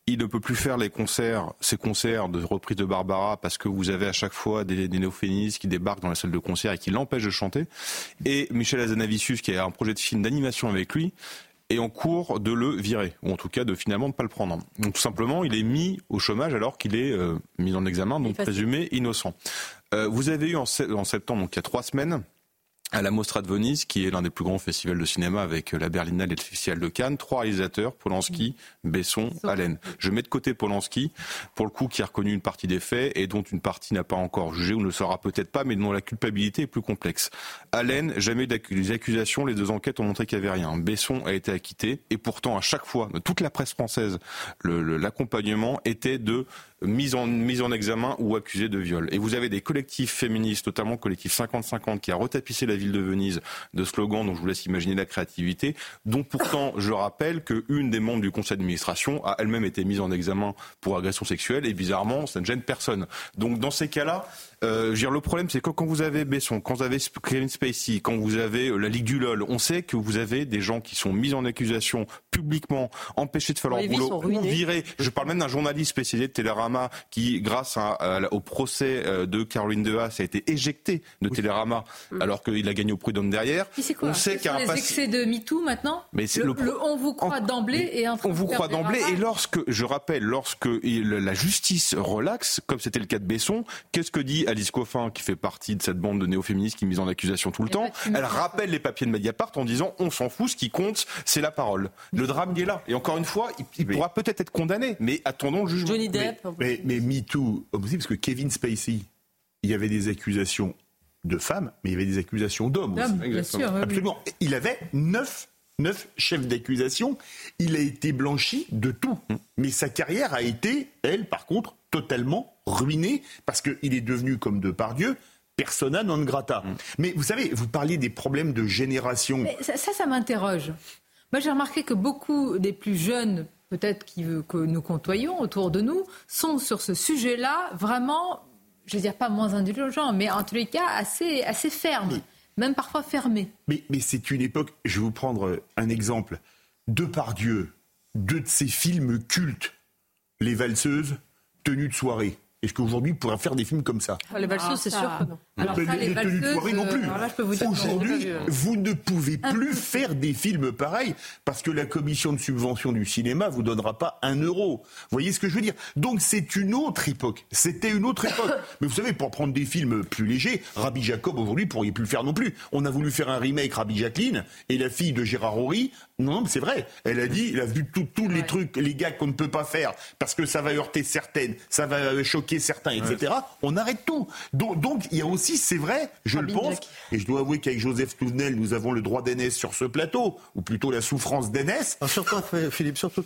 il ne peut plus faire les concerts, ces concerts de reprise de Barbara parce que vous avez à chaque fois des, des néophénistes qui débarquent dans la salle de concert et qui l'empêchent de chanter. Et Michel Azanavicius, qui a un projet de film d'animation avec lui, est en cours de le virer, ou en tout cas de finalement ne pas le prendre. Donc tout simplement, il est mis au chômage alors qu'il est euh, mis en examen, donc présumé innocent. Euh, vous avez eu en, en septembre, donc il y a trois semaines, à la Mostra de Venise, qui est l'un des plus grands festivals de cinéma avec euh, la Berlinale et le Festival de Cannes. Trois réalisateurs, Polanski, Besson, Allen. Je mets de côté Polanski, pour le coup, qui a reconnu une partie des faits et dont une partie n'a pas encore jugé ou ne le saura peut-être pas, mais dont la culpabilité est plus complexe. Allen, jamais des accusations, les deux enquêtes ont montré qu'il n'y avait rien. Besson a été acquitté et pourtant, à chaque fois, toute la presse française, l'accompagnement était de mise en, mise en examen ou accusée de viol. Et vous avez des collectifs féministes, notamment le collectif 50-50, qui a retapissé la ville de Venise de slogans dont je vous laisse imaginer la créativité, dont pourtant je rappelle qu'une des membres du conseil d'administration a elle-même été mise en examen pour agression sexuelle et bizarrement, ça ne gêne personne. Donc dans ces cas-là, euh, dire, le problème, c'est que quand vous avez Besson, quand vous avez Kevin Spacey, quand vous avez euh, la Ligue du LOL, on sait que vous avez des gens qui sont mis en accusation publiquement, empêchés de faire leur boulot, ou virés. Je parle même d'un journaliste spécialisé de Télérama qui, grâce au procès euh, de Caroline Dehaas, a été éjecté de Télérama mm. alors qu'il a gagné au prud'homme derrière. on sait qu'il y a un les excès de MeToo maintenant Mais le, le, on vous croit d'emblée et On vous croit d'emblée et lorsque, je rappelle, lorsque la justice relaxe, comme c'était le cas de Besson, qu'est-ce que dit Alice Coffin, qui fait partie de cette bande de néo-féministes qui mise en accusation tout le temps, elle rappelle les papiers de Mediapart en disant on s'en fout, ce qui compte, c'est la parole. Le drame il est là. Et encore une fois, il, pourra peut-être être condamné, mais attendons le jugement. Johnny Depp. Mais, mais, mais MeToo, aussi, parce que Kevin Spacey, il y avait des accusations de femmes, mais il y avait des accusations d'hommes aussi. bien sûr, oui, Absolument. Il avait neuf, neuf chefs d'accusation. Il a été blanchi de tout. Mais sa carrière a été, elle, par contre, totalement ruinée parce qu'il est devenu, comme de par Dieu, persona non grata. Mais vous savez, vous parliez des problèmes de génération. Mais ça, ça, ça m'interroge. Moi, j'ai remarqué que beaucoup des plus jeunes, peut-être qui, que nous côtoyons autour de nous, sont sur ce sujet-là vraiment, je ne veux dire pas moins indulgents, mais en tous les cas assez, assez fermes, même parfois fermés. Mais, mais c'est une époque, je vais vous prendre un exemple. Depardieu, deux de ses films cultes, Les valseuses, Tenue de soirée. Est-ce qu'aujourd'hui, il pourrait faire des films comme ça? Ah, les valseuses, c'est sûr que non. Alors ça, les, les tenues de soirée non plus. euh, vous Aujourd'hui, vous ne pouvez plus faire des films pareils parce que la commission de subvention du cinéma vous donnera pas un euro. Vous voyez ce que je veux dire? Donc c'est une autre époque. C'était une autre époque. Mais vous savez, pour prendre des films plus légers, Rabbi Jacob aujourd'hui pourriez plus le faire non plus. On a voulu faire un remake Rabbi Jacqueline et la fille de Gérard Horry. Non, mais c'est vrai. Elle a dit, elle a vu tous les trucs, les gars qu'on ne peut pas faire parce que ça va heurter certaines, ça va choquer certains, etc. On arrête tout. Donc, il y a aussi, c'est vrai, je le pense, et je dois avouer qu'avec Joseph Touvenel, nous avons le droit d'aînesse sur ce plateau, ou plutôt la souffrance d'aînesse. surtout, Philippe, surtout.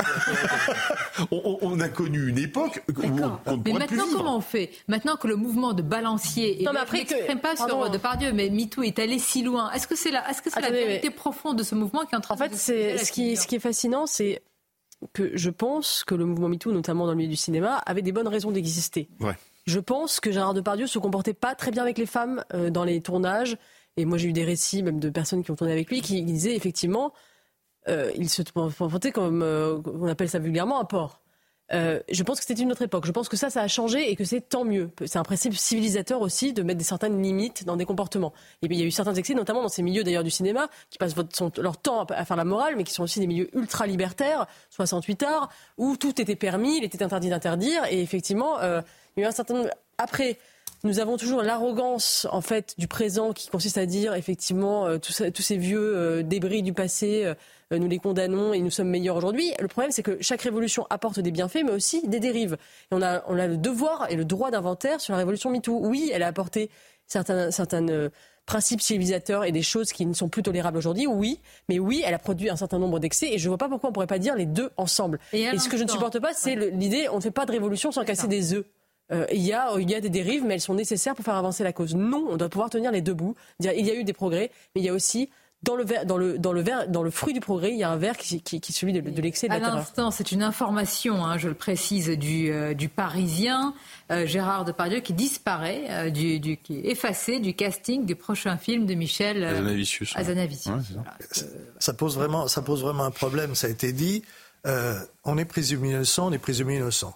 on, on- on a connu une époque où on, on ne Mais plus maintenant, vivre. comment on fait? Maintenant que le mouvement de balancier, et Non, mais je après que- n'exprime pas pardon. sur Depardieu, mais MeToo est allé si loin. Est-ce que c'est la, est-ce que c'est la vérité profonde de ce mouvement qui est en train En fait, c'est ce qui, ce qui est fascinant, c'est que je pense que le mouvement MeToo, notamment dans le milieu du cinéma, avait des bonnes raisons d'exister. Ouais. Je pense que Gérard Depardieu se comportait pas très bien avec les femmes euh, dans les tournages. Et moi, j'ai eu des récits même de personnes qui ont tourné avec lui qui disaient effectivement, euh, il se comportait comme euh, on appelle ça vulgairement un porc. Je pense que c'était une autre époque. Je pense que ça, ça a changé et que c'est tant mieux. C'est un principe civilisateur aussi de mettre des certaines limites dans des comportements. Et puis il y a eu certains excès, notamment dans ces milieux d'ailleurs du cinéma, qui passent leur temps à, faire la morale, mais qui sont aussi des milieux ultra libertaires, 68 arts, où tout était permis, il était interdit d'interdire. Et effectivement, il y a eu un certain nombre. Après. Nous avons toujours l'arrogance en fait du présent qui consiste à dire effectivement euh, ça- tous ces vieux euh, débris du passé, euh, nous les condamnons et nous sommes meilleurs aujourd'hui. Le problème c'est que chaque révolution apporte des bienfaits mais aussi des dérives. Et on a, on a le devoir et le droit d'inventaire sur la révolution MeToo. Oui, elle a apporté certains, principes civilisateurs et des choses qui ne sont plus tolérables aujourd'hui. Oui, mais oui, elle a produit un certain nombre d'excès et je ne vois pas pourquoi on ne pourrait pas dire les deux ensemble. Et ce que je ne supporte pas, c'est l'idée on ne fait pas de révolution sans casser des œufs. Euh, il, y a, il y a des dérives, mais elles sont nécessaires pour faire avancer la cause. Non, on doit pouvoir tenir les deux bouts. Dire, il y a eu des progrès, mais il y a aussi dans le, verre, dans, le, dans, le verre, dans le fruit du progrès, il y a un verre qui, qui, qui est celui de, de l'excès de À la terreur. l'instant, c'est une information, hein, je le précise, du, euh, du Parisien, euh, Gérard Depardieu, qui disparaît, euh, du, du- qui est effacé du casting du prochain film de Michel euh. Ouais, c'est ça. Ça pose vraiment, ça pose vraiment un problème. Ça a été dit. Euh, on est présumé innocent, on est présumé innocent.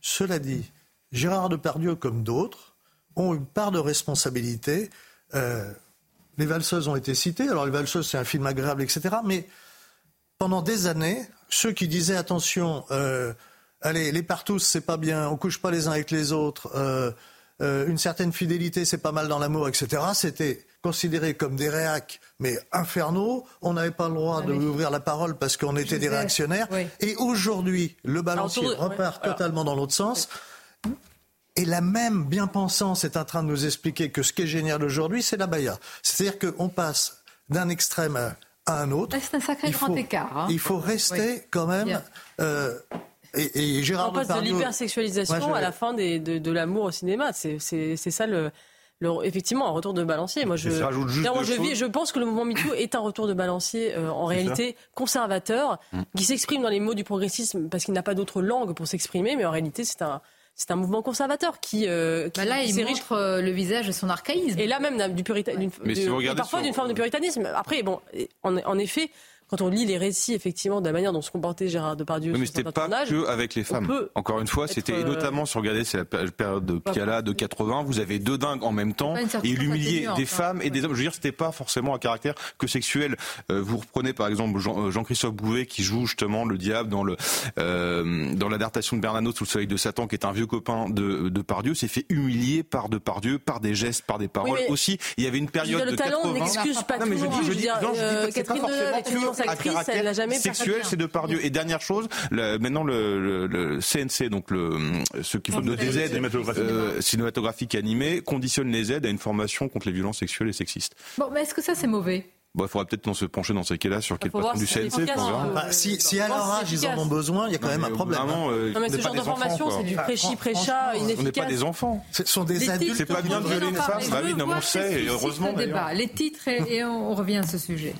Cela dit, Gérard Depardieu, comme d'autres, ont une part de responsabilité. Euh, les valseuses ont été citées. Alors les valseuses, c'est un film agréable, etc. Mais pendant des années, ceux qui disaient attention, euh, allez, les partous, c'est pas bien, on couche pas les uns avec les autres. euh, euh, une certaine fidélité, c'est pas mal dans l'amour, etc. C'était considéré comme des réacs, mais infernaux. On n'avait pas le droit de ouvrir la parole parce qu'on était des réactionnaires. oui. Et aujourd'hui, le balancier Alors, repart ouais, totalement dans l'autre sens. Et la même bien-pensance est en train de nous expliquer que ce qui est génial aujourd'hui, c'est la baya. C'est-à-dire qu'on passe d'un extrême à un autre. C'est un sacré Il grand faut- écart. hein. Il faut rester Oui. quand même. Euh, et, et Gérard on passe de l'hypersexualisation à la fin des- de, de l'amour au cinéma. C'est c'est- c'est ça le, le- effectivement un retour de balancier. Moi, je, ça juste je, vis- je pense que le mouvement MeToo est un retour de balancier euh, en réalité conservateur, Mm. qui s'exprime dans les mots du progressisme parce qu'il n'a pas d'autre langue pour s'exprimer, mais en réalité, c'est un c'est un mouvement conservateur qui, euh, qui Bah là, il s'érige- montre euh, le visage de son archaïsme. et là même du purita- d'une- Mais si de- vous et regardez parfois sur- d'une forme de puritanisme. Après, bon, en, en effet, quand on lit les récits effectivement de la manière dont se comportait Gérard Depardieu, Oui, mais sur c'était pas que avec les femmes. Encore une fois, c'était euh, et notamment si vous regardez, c'est la péri- période de Piala de 80. Vous avez deux dingues en même temps et l'humilier atténuante, des hein. femmes et des hommes. Je veux dire, c'était pas forcément un caractère que sexuel. Euh, vous reprenez par exemple Jean- euh, Jean-Christophe Bouvet qui joue justement le diable dans le euh, dans l'adaptation de Bernanos sous le soleil de Satan, qui est un vieux copain de de Pardieu, s'est fait humilier par Depardieu, par des gestes, par des paroles aussi. Il y avait une dire, période le de talent 80. n'excuse pas Non, mais je dis, je dis, non, je dis euh, pas que c'est pas Catherine Deneuve forcément est une que violence actrice, elle n'a jamais sexuelle, c'est de par Dieu. Et dernière chose, maintenant le, le, CNC, donc le, ceux qui font des aides euh, cinématographiques animées, conditionne les aides à une formation contre les violences sexuelles et sexistes. Bon, mais est-ce que ça c'est mauvais? Bon, il faudra peut-être se pencher dans ces cas-là sur quel patron du CNC. Bah, si, si à leur âge ils en ont besoin, il y a quand même un problème. Hein. Euh, non, mais ce genre de formation, c'est du inefficace. On n'est pas des enfants. Ce sont des adultes. C'est pas bien de violer une femme. Bah oui, non, on sait, et heureusement. Les titres et on revient à ce sujet.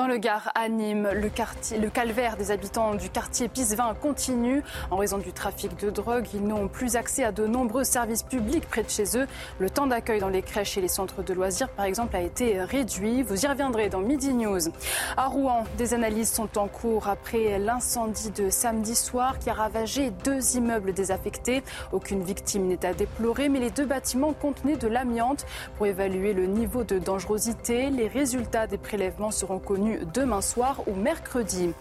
Dans le Gard à Nîmes, le, calvaire des habitants du quartier Pisevin continue. En raison du trafic de drogue, ils n'ont plus accès à de nombreux services publics près de chez eux. Le temps d'accueil dans les crèches et les centres de loisirs, par exemple, a été réduit. Vous y reviendrez dans Midi News. À Rouen, des analyses sont en cours après l'incendie de samedi soir qui a ravagé deux immeubles désaffectés. Aucune victime n'est à déplorer, mais les deux bâtiments contenaient de l'amiante. Pour évaluer le niveau de dangerosité, les résultats des prélèvements seront connus demain soir ou mercredi.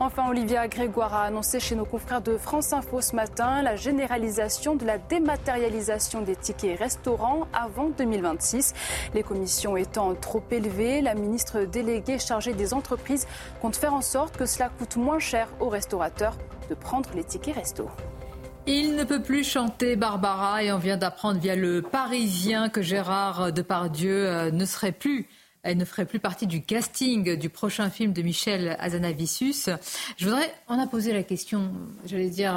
Enfin, Olivia Grégoire a annoncé chez nos confrères de France Info ce matin la généralisation de la dématérialisation des tickets restaurants avant 2026. Les commissions étant trop élevées, la ministre déléguée chargée des entreprises compte faire en sorte que cela coûte moins cher aux restaurateurs de prendre les tickets resto. Il ne peut plus chanter Barbara et on vient d'apprendre via le Parisien que Gérard Depardieu euh, ne serait plus elle ne ferait plus partie du casting du prochain film de Michel Azanavicius. Je voudrais, on a posé la question, j'allais dire,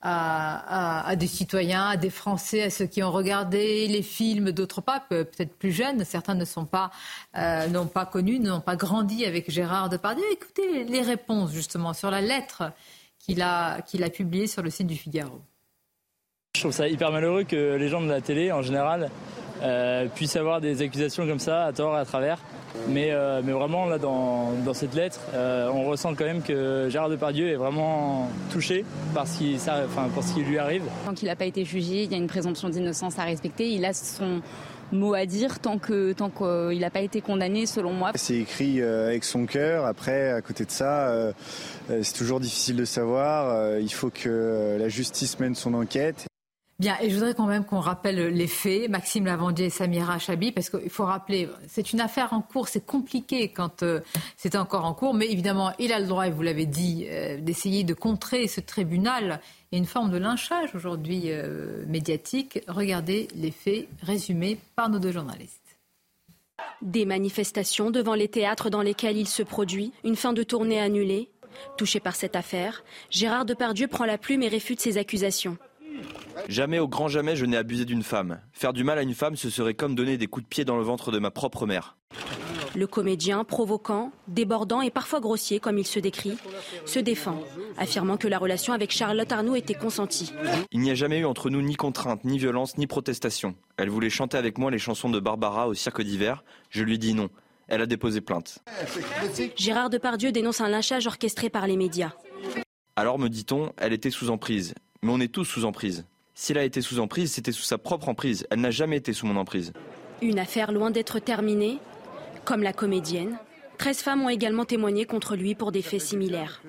à, des citoyens, à des Français, à ceux qui ont regardé les films d'autres papes, peut-être plus jeunes. Certains ne sont pas, euh, n'ont pas connu, n'ont pas grandi avec Gérard Depardieu. Écoutez les réponses justement sur la lettre qu'il a, qu'il a publiée sur le site du Figaro. Je trouve ça hyper malheureux que les gens de la télé, en général, euh, puissent avoir des accusations comme ça à tort et à travers. Mais, euh, mais vraiment, là, dans, dans cette lettre, euh, on ressent quand même que Gérard Depardieu est vraiment touché par ce qui, ça, enfin, pour ce qui lui arrive. Tant qu'il n'a pas été jugé, il y a une présomption d'innocence à respecter. Il a son mot à dire tant que tant qu'il n'a pas été condamné, selon moi. C'est écrit avec son cœur. Après, à côté de ça, c'est toujours difficile de savoir. Il faut que la justice mène son enquête. Bien, et je voudrais quand même qu'on rappelle les faits, Maxime Lavandier et Samira Chabi, parce qu'il faut rappeler, c'est une affaire en cours, c'est compliqué quand euh, c'est encore en cours, mais évidemment, il a le droit, et vous l'avez dit, euh, d'essayer de contrer ce tribunal et une forme de lynchage aujourd'hui euh, médiatique. Regardez les faits résumés par nos deux journalistes. Des manifestations devant les théâtres dans lesquels il se produit, une fin de tournée annulée. Touché par cette affaire, Gérard Depardieu prend la plume et réfute ces accusations. Jamais au grand jamais je n'ai abusé d'une femme. Faire du mal à une femme, ce serait comme donner des coups de pied dans le ventre de ma propre mère. Le comédien, provoquant, débordant et parfois grossier, comme il se décrit, se défend, affirmant que la relation avec Charlotte Arnaud était consentie. Il n'y a jamais eu entre nous ni contrainte, ni violence, ni protestation. Elle voulait chanter avec moi les chansons de Barbara au cirque d'hiver. Je lui dis non. Elle a déposé plainte. Gérard Depardieu dénonce un lynchage orchestré par les médias. Alors, me dit-on, elle était sous emprise. Mais on est tous sous emprise. S'il a été sous emprise, c'était sous sa propre emprise. Elle n'a jamais été sous mon emprise. Une affaire loin d'être terminée, comme la comédienne. 13 femmes ont également témoigné contre lui pour des faits similaires.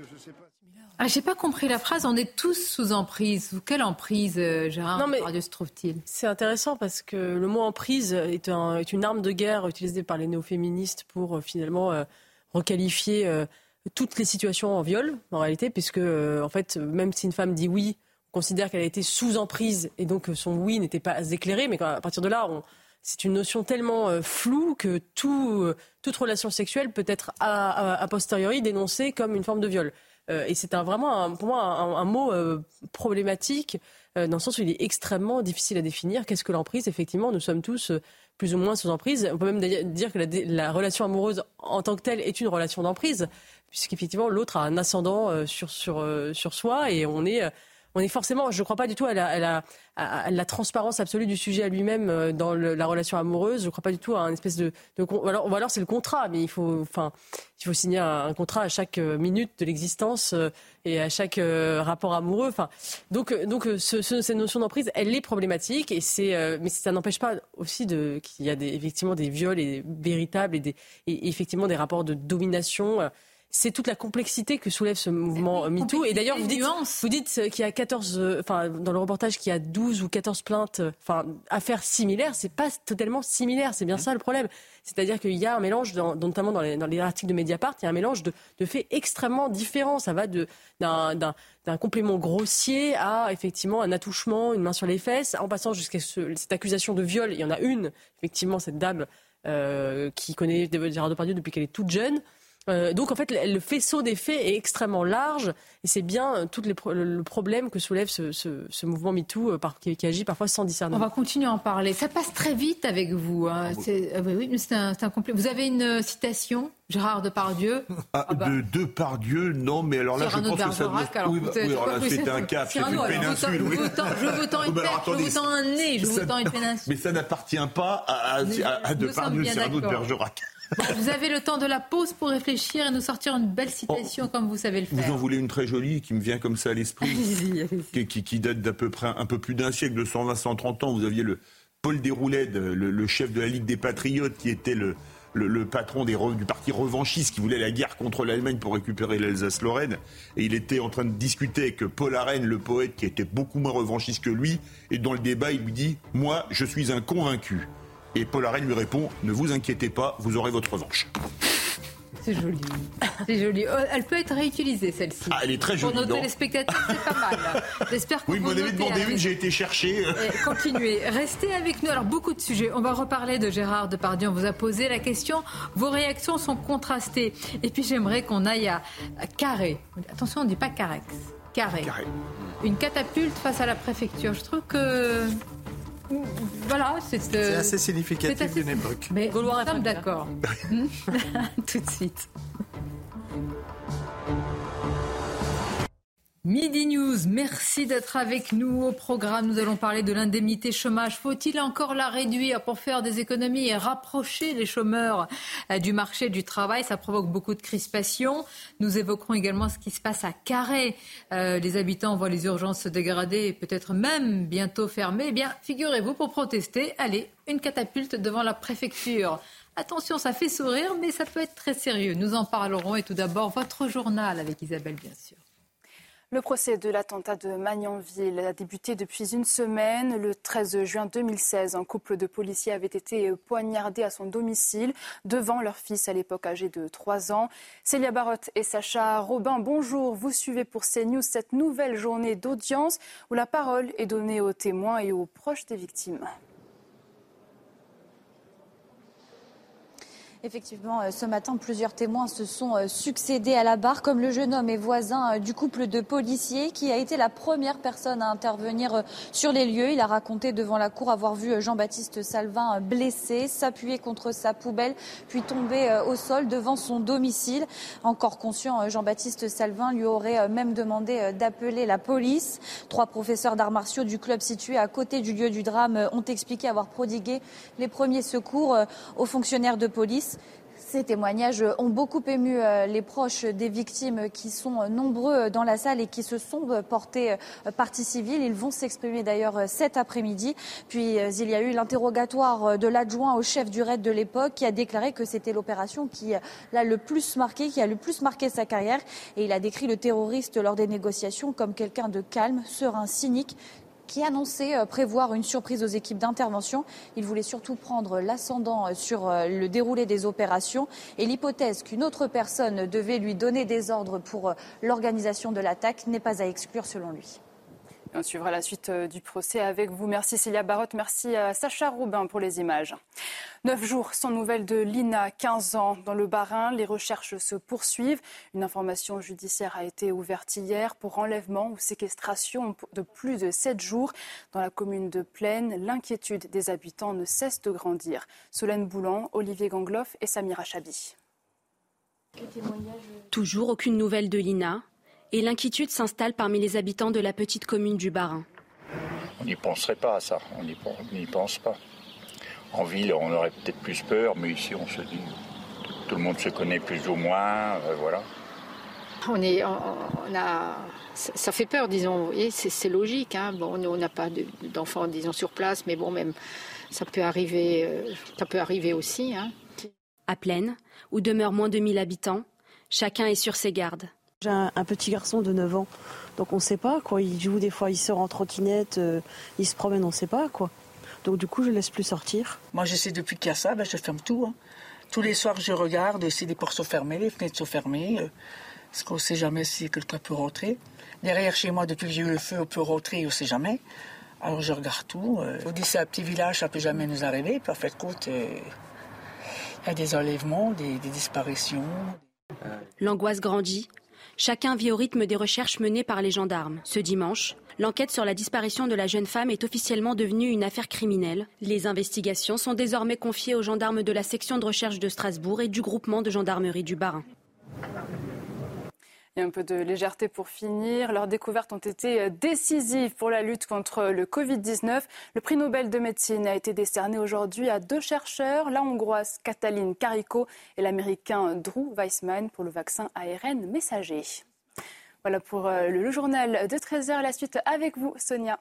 Ah, j'ai pas compris la phrase. On est tous sous emprise. Quelle emprise, euh, Gérard non, mais se trouve-t-il? C'est intéressant parce que le mot emprise est, une arme de guerre utilisée par les néo-féministes pour euh, finalement euh, requalifier toutes les situations en viol, en réalité, puisque en fait, même si une femme dit oui considère qu'elle a été sous emprise et donc son oui n'était pas éclairé. Mais à partir de là, c'est une notion tellement euh, floue que euh, toute relation sexuelle peut être a, posteriori dénoncée comme une forme de viol. Euh, et c'est vraiment pour moi un, mot problématique dans le sens où il est extrêmement difficile à définir. Qu'est-ce que l'emprise Effectivement, nous sommes tous plus ou moins sous emprise. On peut même dire que la, la, relation amoureuse en tant que telle est une relation d'emprise, puisqu'effectivement l'autre a un ascendant sur, sur, sur soi et on est on est forcément, je ne crois pas du tout à la, transparence absolue du sujet à lui-même euh, dans la relation amoureuse. Je ne crois pas du tout à un espèce de, ou alors, c'est le contrat, mais il faut, enfin, il faut signer un, contrat à chaque euh, minute de l'existence euh, et à chaque rapport amoureux. Enfin, donc, donc cette notion d'emprise, elle est problématique et c'est, mais ça n'empêche pas aussi qu'il y a des, effectivement des viols et, véritables et, des, et effectivement des rapports de domination c'est toute la complexité que soulève ce mouvement MeToo. Et d'ailleurs, vous dites, vous dites qu'il y a 14, enfin, dans le reportage, qu'il y a 12 ou 14 plaintes, enfin, affaires similaires. C'est pas totalement similaire. C'est bien ça le problème. C'est-à-dire qu'il y a un mélange, notamment dans les, dans les, articles de Mediapart, il y a un mélange de, de faits extrêmement différents. Ça va d'un complément grossier à effectivement un attouchement, une main sur les fesses, en passant jusqu'à cette accusation de viol. Il y en a une, effectivement, cette dame euh, qui connaît Gérard Depardieu depuis qu'elle est toute jeune. Euh, donc en fait, le faisceau des faits est extrêmement large et c'est bien euh, tout le problème que soulève ce, mouvement MeToo euh, qui, agit parfois sans discernement. On va continuer à en parler. Ça passe très vite avec vous. Hein. Ah, oui, c'est un, complet. Vous avez une citation Gérard Depardieu? Ah, ah bah. De Depardieu, non, mais alors là, je pense que ça doit... Alors, oui, bah, oui, alors là, c'était un cap, c'est une péninsule. Je vous tends une perche, je vous tends un nez, je vous tends une péninsule. Mais ça n'appartient pas à, à, Depardieu, c'est un autre Bergerac vous avez le temps de la pause pour réfléchir et nous sortir une belle citation comme vous savez le faire. Vous en voulez une très jolie qui me vient comme ça à l'esprit, qui, date d'à peu près un peu plus d'un siècle, de 120-130 ans. Vous aviez le Paul Déroulède, le, chef de la Ligue des Patriotes, qui était le, le, patron des, du parti revanchiste qui voulait la guerre contre l'Allemagne pour récupérer l'Alsace-Lorraine. Et il était en train de discuter avec Paul Arène, le poète, qui était beaucoup moins revanchiste que lui. Et dans le débat, il lui dit Moi, je suis un convaincu. Et Paul Arène lui répond Ne vous inquiétez pas, vous aurez votre revanche. C'est joli. C'est joli. Oh, elle peut être réutilisée, celle-ci. Ah, elle est très jolie. Pour nos téléspectateurs, c'est pas mal. J'espère que Oui, vous m'en avez demandé une, j'ai été chercher. continuez. Restez avec nous. Alors, beaucoup de sujets. On va reparler de Gérard Depardieu. On vous a posé la question. Vos réactions sont contrastées. Et puis, j'aimerais qu'on aille à, Carré. Attention, on ne dit pas Carex. Carré. Carré. Une catapulte face à la préfecture. Je trouve que voilà, c'est euh, assez significatif d'une époque. Mais Gaulois sommes d'accord. Tout de suite. Midi News, merci d'être avec nous au programme. Nous allons parler de l'indemnité chômage. Faut-il encore la réduire pour faire des économies et rapprocher les chômeurs euh, du marché du travail? Ça provoque beaucoup de crispation. Nous évoquerons également ce qui se passe à Carré. Euh, les habitants voient les urgences se dégrader et peut-être même bientôt fermer. Eh bien, figurez-vous, pour protester, allez, une catapulte devant la préfecture. Attention, ça fait sourire, mais ça peut être très sérieux. Nous en parlerons. Et tout d'abord, votre journal avec Isabelle, bien sûr. Le procès de l'attentat de Magnanville a débuté depuis une semaine. Le 13 juin 2016, un couple de policiers avait été poignardé à son domicile devant leur fils à l'époque âgé de 3 ans. Célia Barotte et Sacha Robin, bonjour. Vous suivez pour CNews cette nouvelle journée d'audience où la parole est donnée aux témoins et aux proches des victimes. Effectivement, euh, ce matin, plusieurs témoins se sont euh, succédés à la barre, comme le jeune homme et voisin euh, du couple de policiers qui a été la première personne à intervenir sur les lieux. Il a raconté devant la cour avoir vu Jean-Baptiste Salvin blessé, s'appuyer contre sa poubelle, puis tomber au sol devant son domicile. Encore conscient, Jean-Baptiste Salvin lui aurait même demandé d'appeler la police. Trois professeurs d'arts martiaux du club situé à côté du lieu du drame ont expliqué avoir prodigué les premiers secours aux fonctionnaires de police. Ces témoignages ont beaucoup ému euh, les proches des victimes qui sont euh, nombreux dans la salle et qui se sont euh, portés partie civile. Ils vont s'exprimer d'ailleurs cet après-midi. Puis il y a eu l'interrogatoire de l'adjoint au chef du raid de l'époque qui a déclaré que c'était l'opération qui l'a le plus marqué, qui a le plus marqué sa carrière. Et il a décrit le terroriste lors des négociations comme quelqu'un de calme, serein, cynique, qui annonçait euh, prévoir une surprise aux équipes d'intervention. Il voulait surtout prendre l'ascendant euh, sur euh, le déroulé des opérations et l'hypothèse qu'une autre personne devait lui donner des ordres pour l'organisation de l'attaque n'est pas à exclure selon lui. On suivra la suite euh, du procès avec vous. Merci Célia Barotte, merci à Sacha Roubin pour les images. Neuf jours sans nouvelles de Lina, 15 ans, dans le Bas-Rhin. Les recherches se poursuivent. Une information judiciaire a été ouverte hier pour enlèvement ou séquestration de plus de sept jours dans la commune de Plaine. L'inquiétude des habitants ne cesse de grandir. Solène Boulan, Olivier Gangloff et Samira Chabi. Toujours aucune nouvelle de Lina et l'inquiétude s'installe parmi les habitants de la petite commune du Barin. On n'y penserait pas à ça, on n'y pense pas. En ville, on aurait peut-être plus peur, mais ici, on se dit, tout le monde se connaît plus ou moins, euh, voilà. On est, on, a, ça fait peur, disons. c'est logique. Hein. Bon, on n'a pas d'enfants, disons, sur place, mais bon, même ça peut arriver, euh, ça peut arriver aussi. Hein. À Plaine, où demeurent moins de 1000 habitants, Chacun est sur ses gardes. J'ai un, petit garçon de 9 ans, donc on ne sait pas quoi. Il joue des fois, il sort en trottinette, euh, il se promène, on ne sait pas quoi. Donc du coup, je laisse plus sortir. Moi, j'essaie depuis qu'il y a ça, ben, je ferme tout. Hein. Tous les soirs, je regarde si les portes sont fermées, les fenêtres sont fermées, euh, parce qu'on ne sait jamais si quelqu'un peut rentrer. Derrière chez moi, depuis que j'ai eu le feu, on peut rentrer, on ne sait jamais. Alors je regarde tout. Euh. On dit c'est un petit village, ça peut jamais nous arriver. Puis en fait, compte, il y a des enlèvements, des disparitions. L'angoisse grandit Chacun vit au rythme des recherches menées par les gendarmes. Ce dimanche, l'enquête sur la disparition de la jeune femme est officiellement devenue une affaire criminelle. Les investigations sont désormais confiées aux gendarmes de la section de recherche de Strasbourg et du groupement de gendarmerie du Un peu de légèreté pour finir. Leurs découvertes ont été euh, décisives pour la lutte contre le Covid-19. Le prix Nobel de médecine a été décerné aujourd'hui à deux chercheurs, la hongroise Katalin Kariko et l'américain Drew Weissman pour le vaccin ARN messager. Voilà pour euh, le journal de 13h. La suite avec vous, Sonia.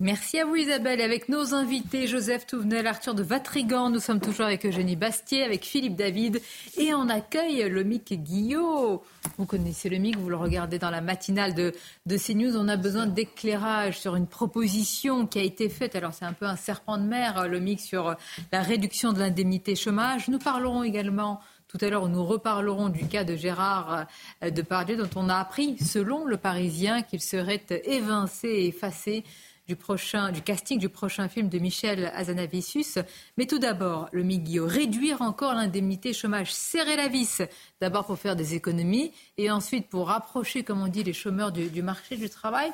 Merci à vous Isabelle. avec nos invités, Joseph Touvenel, Arthur de Vatrigan, nous sommes toujours avec Eugénie Bastier, avec Philippe David et on accueille le Mick Guillot. Vous connaissez le Mick, vous le regardez dans la matinale de, de CNews. On a besoin d'éclairage sur une proposition qui a été faite. Alors c'est un peu un serpent de mer, le Mick, sur la réduction de l'indemnité chômage. Nous parlerons également tout à l'heure, nous reparlerons du cas de Gérard Depardieu, dont on a appris, selon le Parisien, qu'il serait évincé et effacé du, prochain, du casting du prochain film de Michel Azanavicius. Mais tout d'abord, le Miguel, réduire encore l'indemnité chômage, serrer la vis, d'abord pour faire des économies et ensuite pour rapprocher, comme on dit, les chômeurs du marché du travail.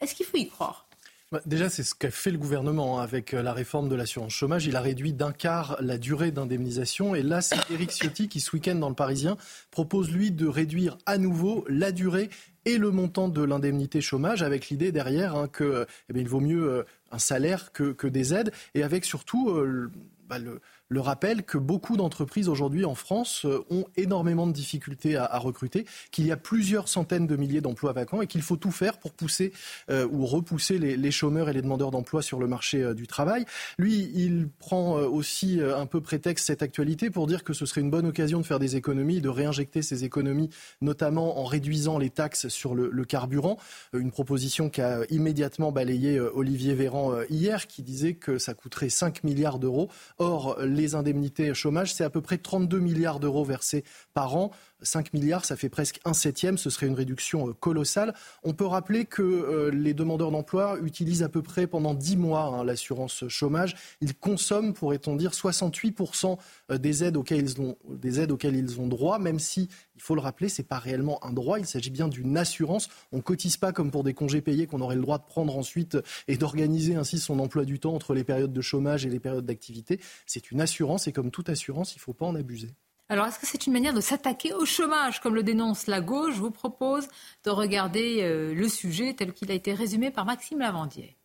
Est-ce qu'il faut y croire? Bah, déjà, c'est ce qu'a fait le gouvernement avec euh, la réforme de l'assurance chômage. Il a réduit d'un quart la durée d'indemnisation. Et là, c'est Éric Ciotti qui, ce week-end dans le Parisien, propose, lui, de réduire à nouveau la durée et le montant de l'indemnité chômage, avec l'idée derrière hein, que, eh vaut mieux euh, un salaire que, des aides, et avec surtout euh, bah, le le rappel que beaucoup d'entreprises aujourd'hui en France euh, ont énormément de difficultés à, recruter, qu'il y a plusieurs centaines de milliers d'emplois vacants et qu'il faut tout faire pour pousser euh, ou repousser les, chômeurs et les demandeurs d'emploi sur le marché euh, du travail. Lui, il prend aussi un peu prétexte cette actualité pour dire que ce serait une bonne occasion de faire des économies, de réinjecter ces économies, notamment en réduisant les taxes sur le, carburant. Une proposition qu'a immédiatement balayé Olivier Véran hier, qui disait que ça coûterait 5 milliards d'euros. Or, les indemnités chômage, c'est à peu près 32 milliards d'euros versés par an. 5 milliards, ça fait presque un septième, ce serait une réduction euh, colossale. On peut rappeler que euh, les demandeurs d'emploi utilisent à peu près pendant 10 mois hein, l'assurance chômage. Ils consomment, pourrait-on dire, 68% euh, des aides, auxquelles ils ont, des aides auxquelles ils ont droit, même si, il faut le rappeler, ce n'est pas réellement un droit, il s'agit bien d'une assurance. On ne cotise pas comme pour des congés payés qu'on aurait le droit de prendre ensuite et d'organiser ainsi son emploi du temps entre les périodes de chômage et les périodes d'activité. C'est une assurance et comme toute assurance, il ne faut pas en abuser. Alors, est-ce que c'est une manière de s'attaquer au chômage, comme le dénonce la gauche? Je vous propose de regarder euh, le sujet tel qu'il a été résumé par Maxime Lavandier.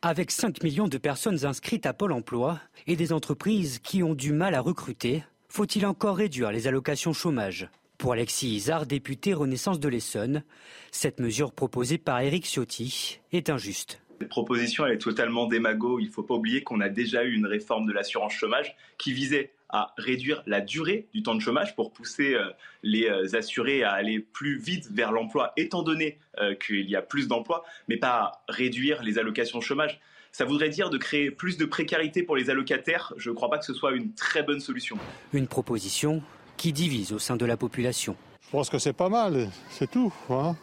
Avec 5 millions de personnes inscrites à Pôle emploi et des entreprises qui ont du mal à recruter, faut-il encore réduire les allocations chômage? Pour Alexis Isard, député Renaissance de l'Essonne, cette mesure proposée par Éric Ciotti est injuste. Cette proposition, elle est totalement démago. Il ne faut pas oublier qu'on a déjà eu une réforme de l'assurance chômage qui visait à réduire la durée du temps de chômage pour pousser euh, les euh, assurés à aller plus vite vers l'emploi, étant donné euh, qu'il y a plus d'emplois, mais pas réduire les allocations chômage. Ça voudrait dire de créer plus de précarité pour les allocataires. Je ne crois pas que ce soit une très bonne solution. Une proposition qui divise au sein de la population. Je pense que c'est pas mal, c'est tout. Hein.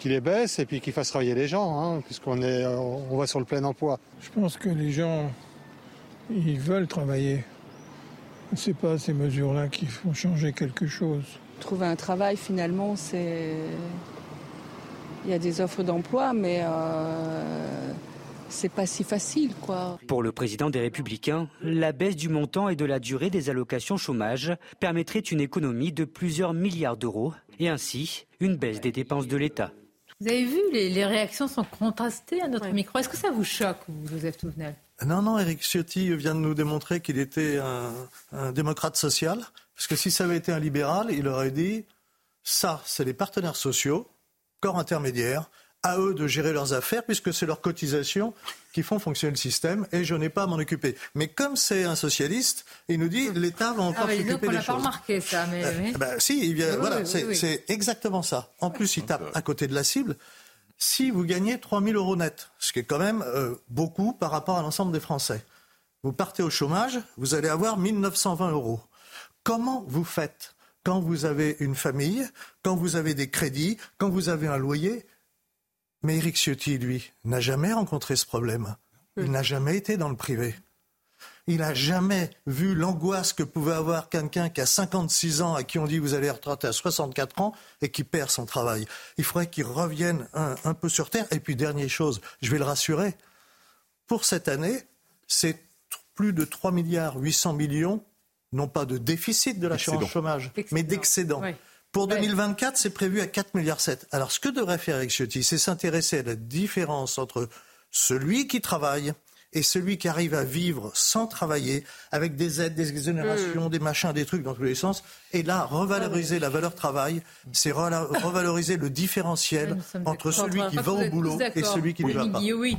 Qu'il les baisse et puis qu'il fasse travailler les gens, hein, puisqu'on est, on va sur le plein emploi. Je pense que les gens, ils veulent travailler. Ce n'est pas ces mesures-là qui font changer quelque chose. Trouver un travail, finalement, c'est. Il y a des offres d'emploi, mais euh... c'est pas si facile, quoi. Pour le président des Républicains, la baisse du montant et de la durée des allocations chômage permettrait une économie de plusieurs milliards d'euros et ainsi une baisse des dépenses de l'État. Vous avez vu, les, réactions sont contrastées à notre micro. Est-ce que ça vous choque, Joseph Touvenel? Non, non, Eric Ciotti vient de nous démontrer qu'il était un, démocrate social. Parce que si ça avait été un libéral, il aurait dit ça, c'est les partenaires sociaux, corps intermédiaire, à eux de gérer leurs affaires puisque c'est leurs cotisations qui font fonctionner le système et je n'ai pas à m'en occuper. Mais comme c'est un socialiste, il nous dit l'État va encore ah, s'occuper des choses. On n'a pas remarqué ça, mais euh, bah, si, il vient, voilà, c'est exactement ça. En plus, il tape à côté de la cible. Si vous gagnez 3 000 euros net, ce qui est quand même euh, beaucoup par rapport à l'ensemble des Français, vous partez au chômage, vous allez avoir 1 920 euros. Comment vous faites quand vous avez une famille, quand vous avez des crédits, quand vous avez un loyer? Mais Eric Ciotti, lui, n'a jamais rencontré ce problème. Il n'a jamais été dans le privé. Il n'a jamais vu l'angoisse que pouvait avoir quelqu'un qui a 56 ans, à qui on dit vous allez retraiter à 64 ans et qui perd son travail. Il faudrait qu'il revienne un, peu sur Terre. Et puis, dernière chose, je vais le rassurer. Pour cette année, c'est plus de 3 milliards 800 millions, non pas de déficit de l'assurance chômage, mais d'excédent. Pour 2024, c'est prévu à 4,7 milliards. Alors, ce que devrait faire Eric Ciotti, c'est s'intéresser à la différence entre celui qui travaille et celui qui arrive à vivre sans travailler, avec des aides, des exonérations, hmm. des machins, des trucs dans tous les sens. Et là, revaloriser la valeur travail, c'est revaloriser le différentiel entre celui qui va au boulot et celui qui ne va pas. Oui,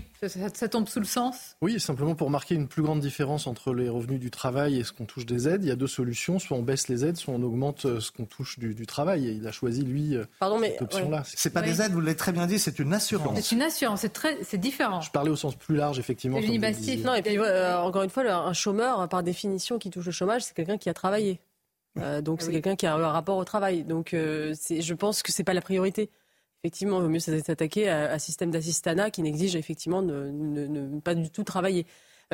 ça, tombe sous le sens Oui, simplement pour marquer une plus grande différence entre les revenus du travail et ce qu'on touche des aides, il y a deux solutions. Soit on baisse les aides, soit on augmente euh, ce qu'on touche du, travail. Et il a choisi, lui, euh, Pardon, mais, cette option-là. C'est pas des aides, vous l'avez très bien dit, c'est une assurance. C'est une assurance, c'est différent. Je parlais au sens plus large, effectivement. Non, et puis euh, encore une fois, un chômeur, par définition, qui touche le chômage, c'est quelqu'un qui a travaillé. Euh, donc ah c'est quelqu'un qui a un rapport au travail. Donc euh, je pense que c'est pas la priorité. Effectivement, il vaut mieux s'attaquer à un système d'assistanat qui n'exige effectivement ne, pas du tout travailler.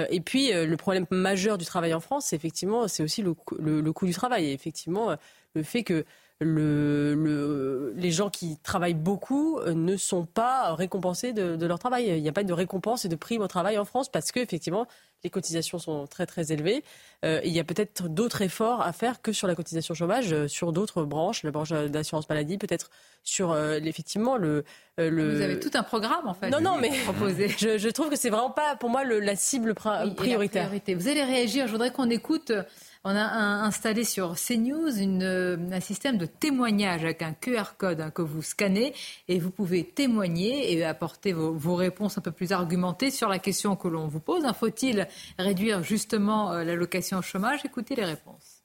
et puis le problème majeur du travail en France, c'est effectivement, c'est aussi le, le, coût du travail. Et effectivement, le fait que le, le, les gens qui travaillent beaucoup euh, ne sont pas récompensés de, leur travail. Il n'y a pas de récompense et de prime au travail en France parce que effectivement les cotisations sont très très élevées. Euh, il y a peut-être d'autres efforts à faire que sur la cotisation chômage, euh, sur d'autres branches, la branche d'assurance maladie, peut-être sur effectivement le, le, Vous avez tout un programme en fait. Non non mais je, je, trouve que c'est vraiment pas pour moi le, la cible prioritaire. Vous allez réagir. Je voudrais qu'on écoute on a installé sur CNews euh, un système de témoignage avec un QR code hein, que vous scannez et vous pouvez témoigner et apporter vos, réponses un peu plus argumentées sur la question que l'on vous pose. Hein, faut-il réduire justement euh, l'allocation au chômage? Écoutez les réponses.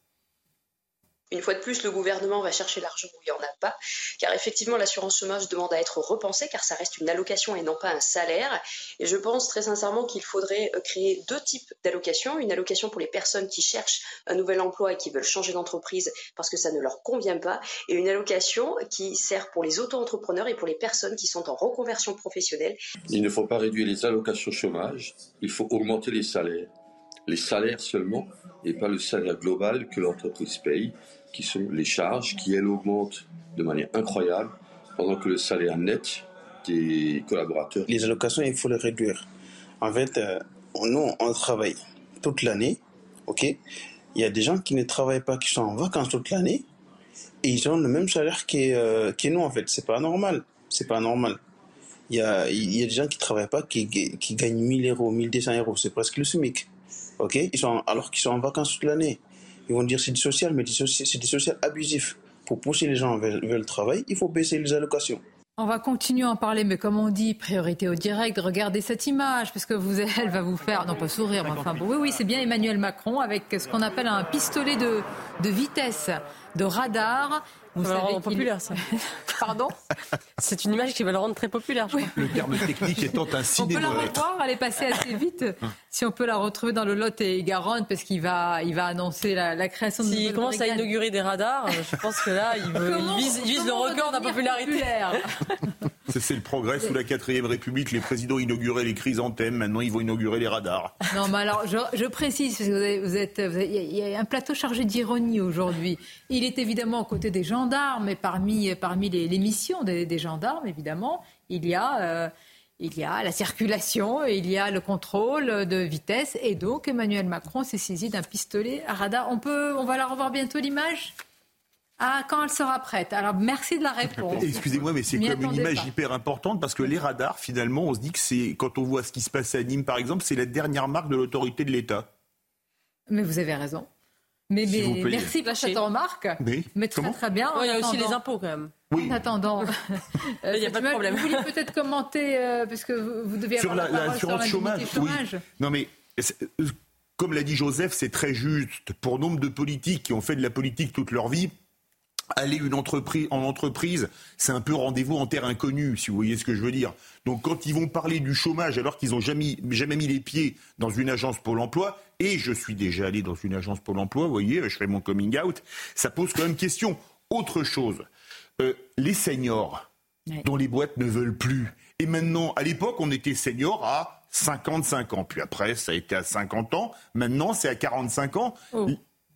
Une fois de plus, le gouvernement va chercher l'argent où il n'y en a pas, car effectivement, l'assurance chômage demande à être repensée, car ça reste une allocation et non pas un salaire. Et je pense très sincèrement qu'il faudrait euh, créer deux types d'allocations. Une allocation pour les personnes qui cherchent un nouvel emploi et qui veulent changer d'entreprise parce que ça ne leur convient pas, et une allocation qui sert pour les auto-entrepreneurs et pour les personnes qui sont en reconversion professionnelle. Il ne faut pas réduire les allocations chômage, il faut augmenter les salaires. Les salaires seulement, et pas le salaire global que l'entreprise paye qui sont les charges, qui elles augmentent de manière incroyable, pendant que le salaire net des collaborateurs. Les allocations, il faut les réduire. En fait, euh, nous, on travaille toute l'année, ok? Il y a des gens qui ne travaillent pas, qui sont en vacances toute l'année, et ils ont le même salaire que, euh, nous, en fait. C'est pas normal. C'est pas normal. Il y a, il y a des gens qui travaillent pas, qui, qui gagnent 1000 euros, 1200 euros. C'est presque le SMIC. Ok? Ils sont, Alors qu'ils sont en vacances toute l'année. Ils vont dire c'est du social, mais c'est du social abusif. Pour pousser les gens vers, le travail, il faut baisser les allocations. On va continuer à en parler, mais comme on dit, priorité au direct, regardez cette image, parce que vous, elle va vous faire, non pas sourire, mais enfin, oui, oui, c'est bien Emmanuel Macron avec ce qu'on appelle un pistolet de, de vitesse, de radar. Vous ça va le rendre populaire, ça. Pardon C'est une image qui va le rendre très populaire, je crois. Le terme technique étant un On peut la revoir, elle est passée assez vite. si on peut la retrouver dans le Lot et Garonne, parce qu'il va, il va annoncer la, création de. S'il commence à inaugurer des radars, je pense que là, il, vise, le record de popularité. C'est le progrès sous la 4ème République. Les présidents inauguraient les chrysanthèmes, maintenant ils vont inaugurer les radars. Non, mais alors je, précise, parce que vous êtes, il y a un plateau chargé d'ironie aujourd'hui. Il est évidemment aux côtés des gendarmes, et parmi, parmi les, missions des, gendarmes, évidemment, il y a. Euh, il y a la circulation, il y a le contrôle de vitesse, et donc Emmanuel Macron s'est saisi d'un pistolet à radar. On peut, on va la revoir bientôt l'image? Ah, quand elle sera prête. Alors, merci de la réponse. Excusez-moi, mais c'est comme une image hyper importante parce que les radars, finalement, on se dit que c'est, quand on voit ce qui se passe à Nîmes, par exemple, c'est la dernière marque de l'autorité de l'État. Mais vous avez raison. Mais, mais merci pour cette remarque. Mais, très, très bien. il y a aussi les impôts quand même. En attendant, il n'y a pas de problème. Vous vouliez peut-être commenter, parce que vous, devez sur avoir la, l'assurance chômage. chômage. Non mais comme l'a dit Joseph, c'est très juste. Pour nombre de politiques qui ont fait de la politique toute leur vie, aller une entreprise, en entreprise, c'est un peu rendez-vous en terre inconnue, si vous voyez ce que je veux dire. Donc quand ils vont parler du chômage alors qu'ils n'ont jamais, jamais mis les pieds dans une agence Pôle emploi, et je suis déjà allé dans une agence Pôle emploi, vous voyez, je fais mon coming out, ça pose quand même question. Autre chose, euh, les seniors dont les boîtes ne veulent plus. Et maintenant, à l'époque, on était seniors à 55 ans. Puis après, ça a été à 50 ans. Maintenant, c'est à 45 ans. Oh.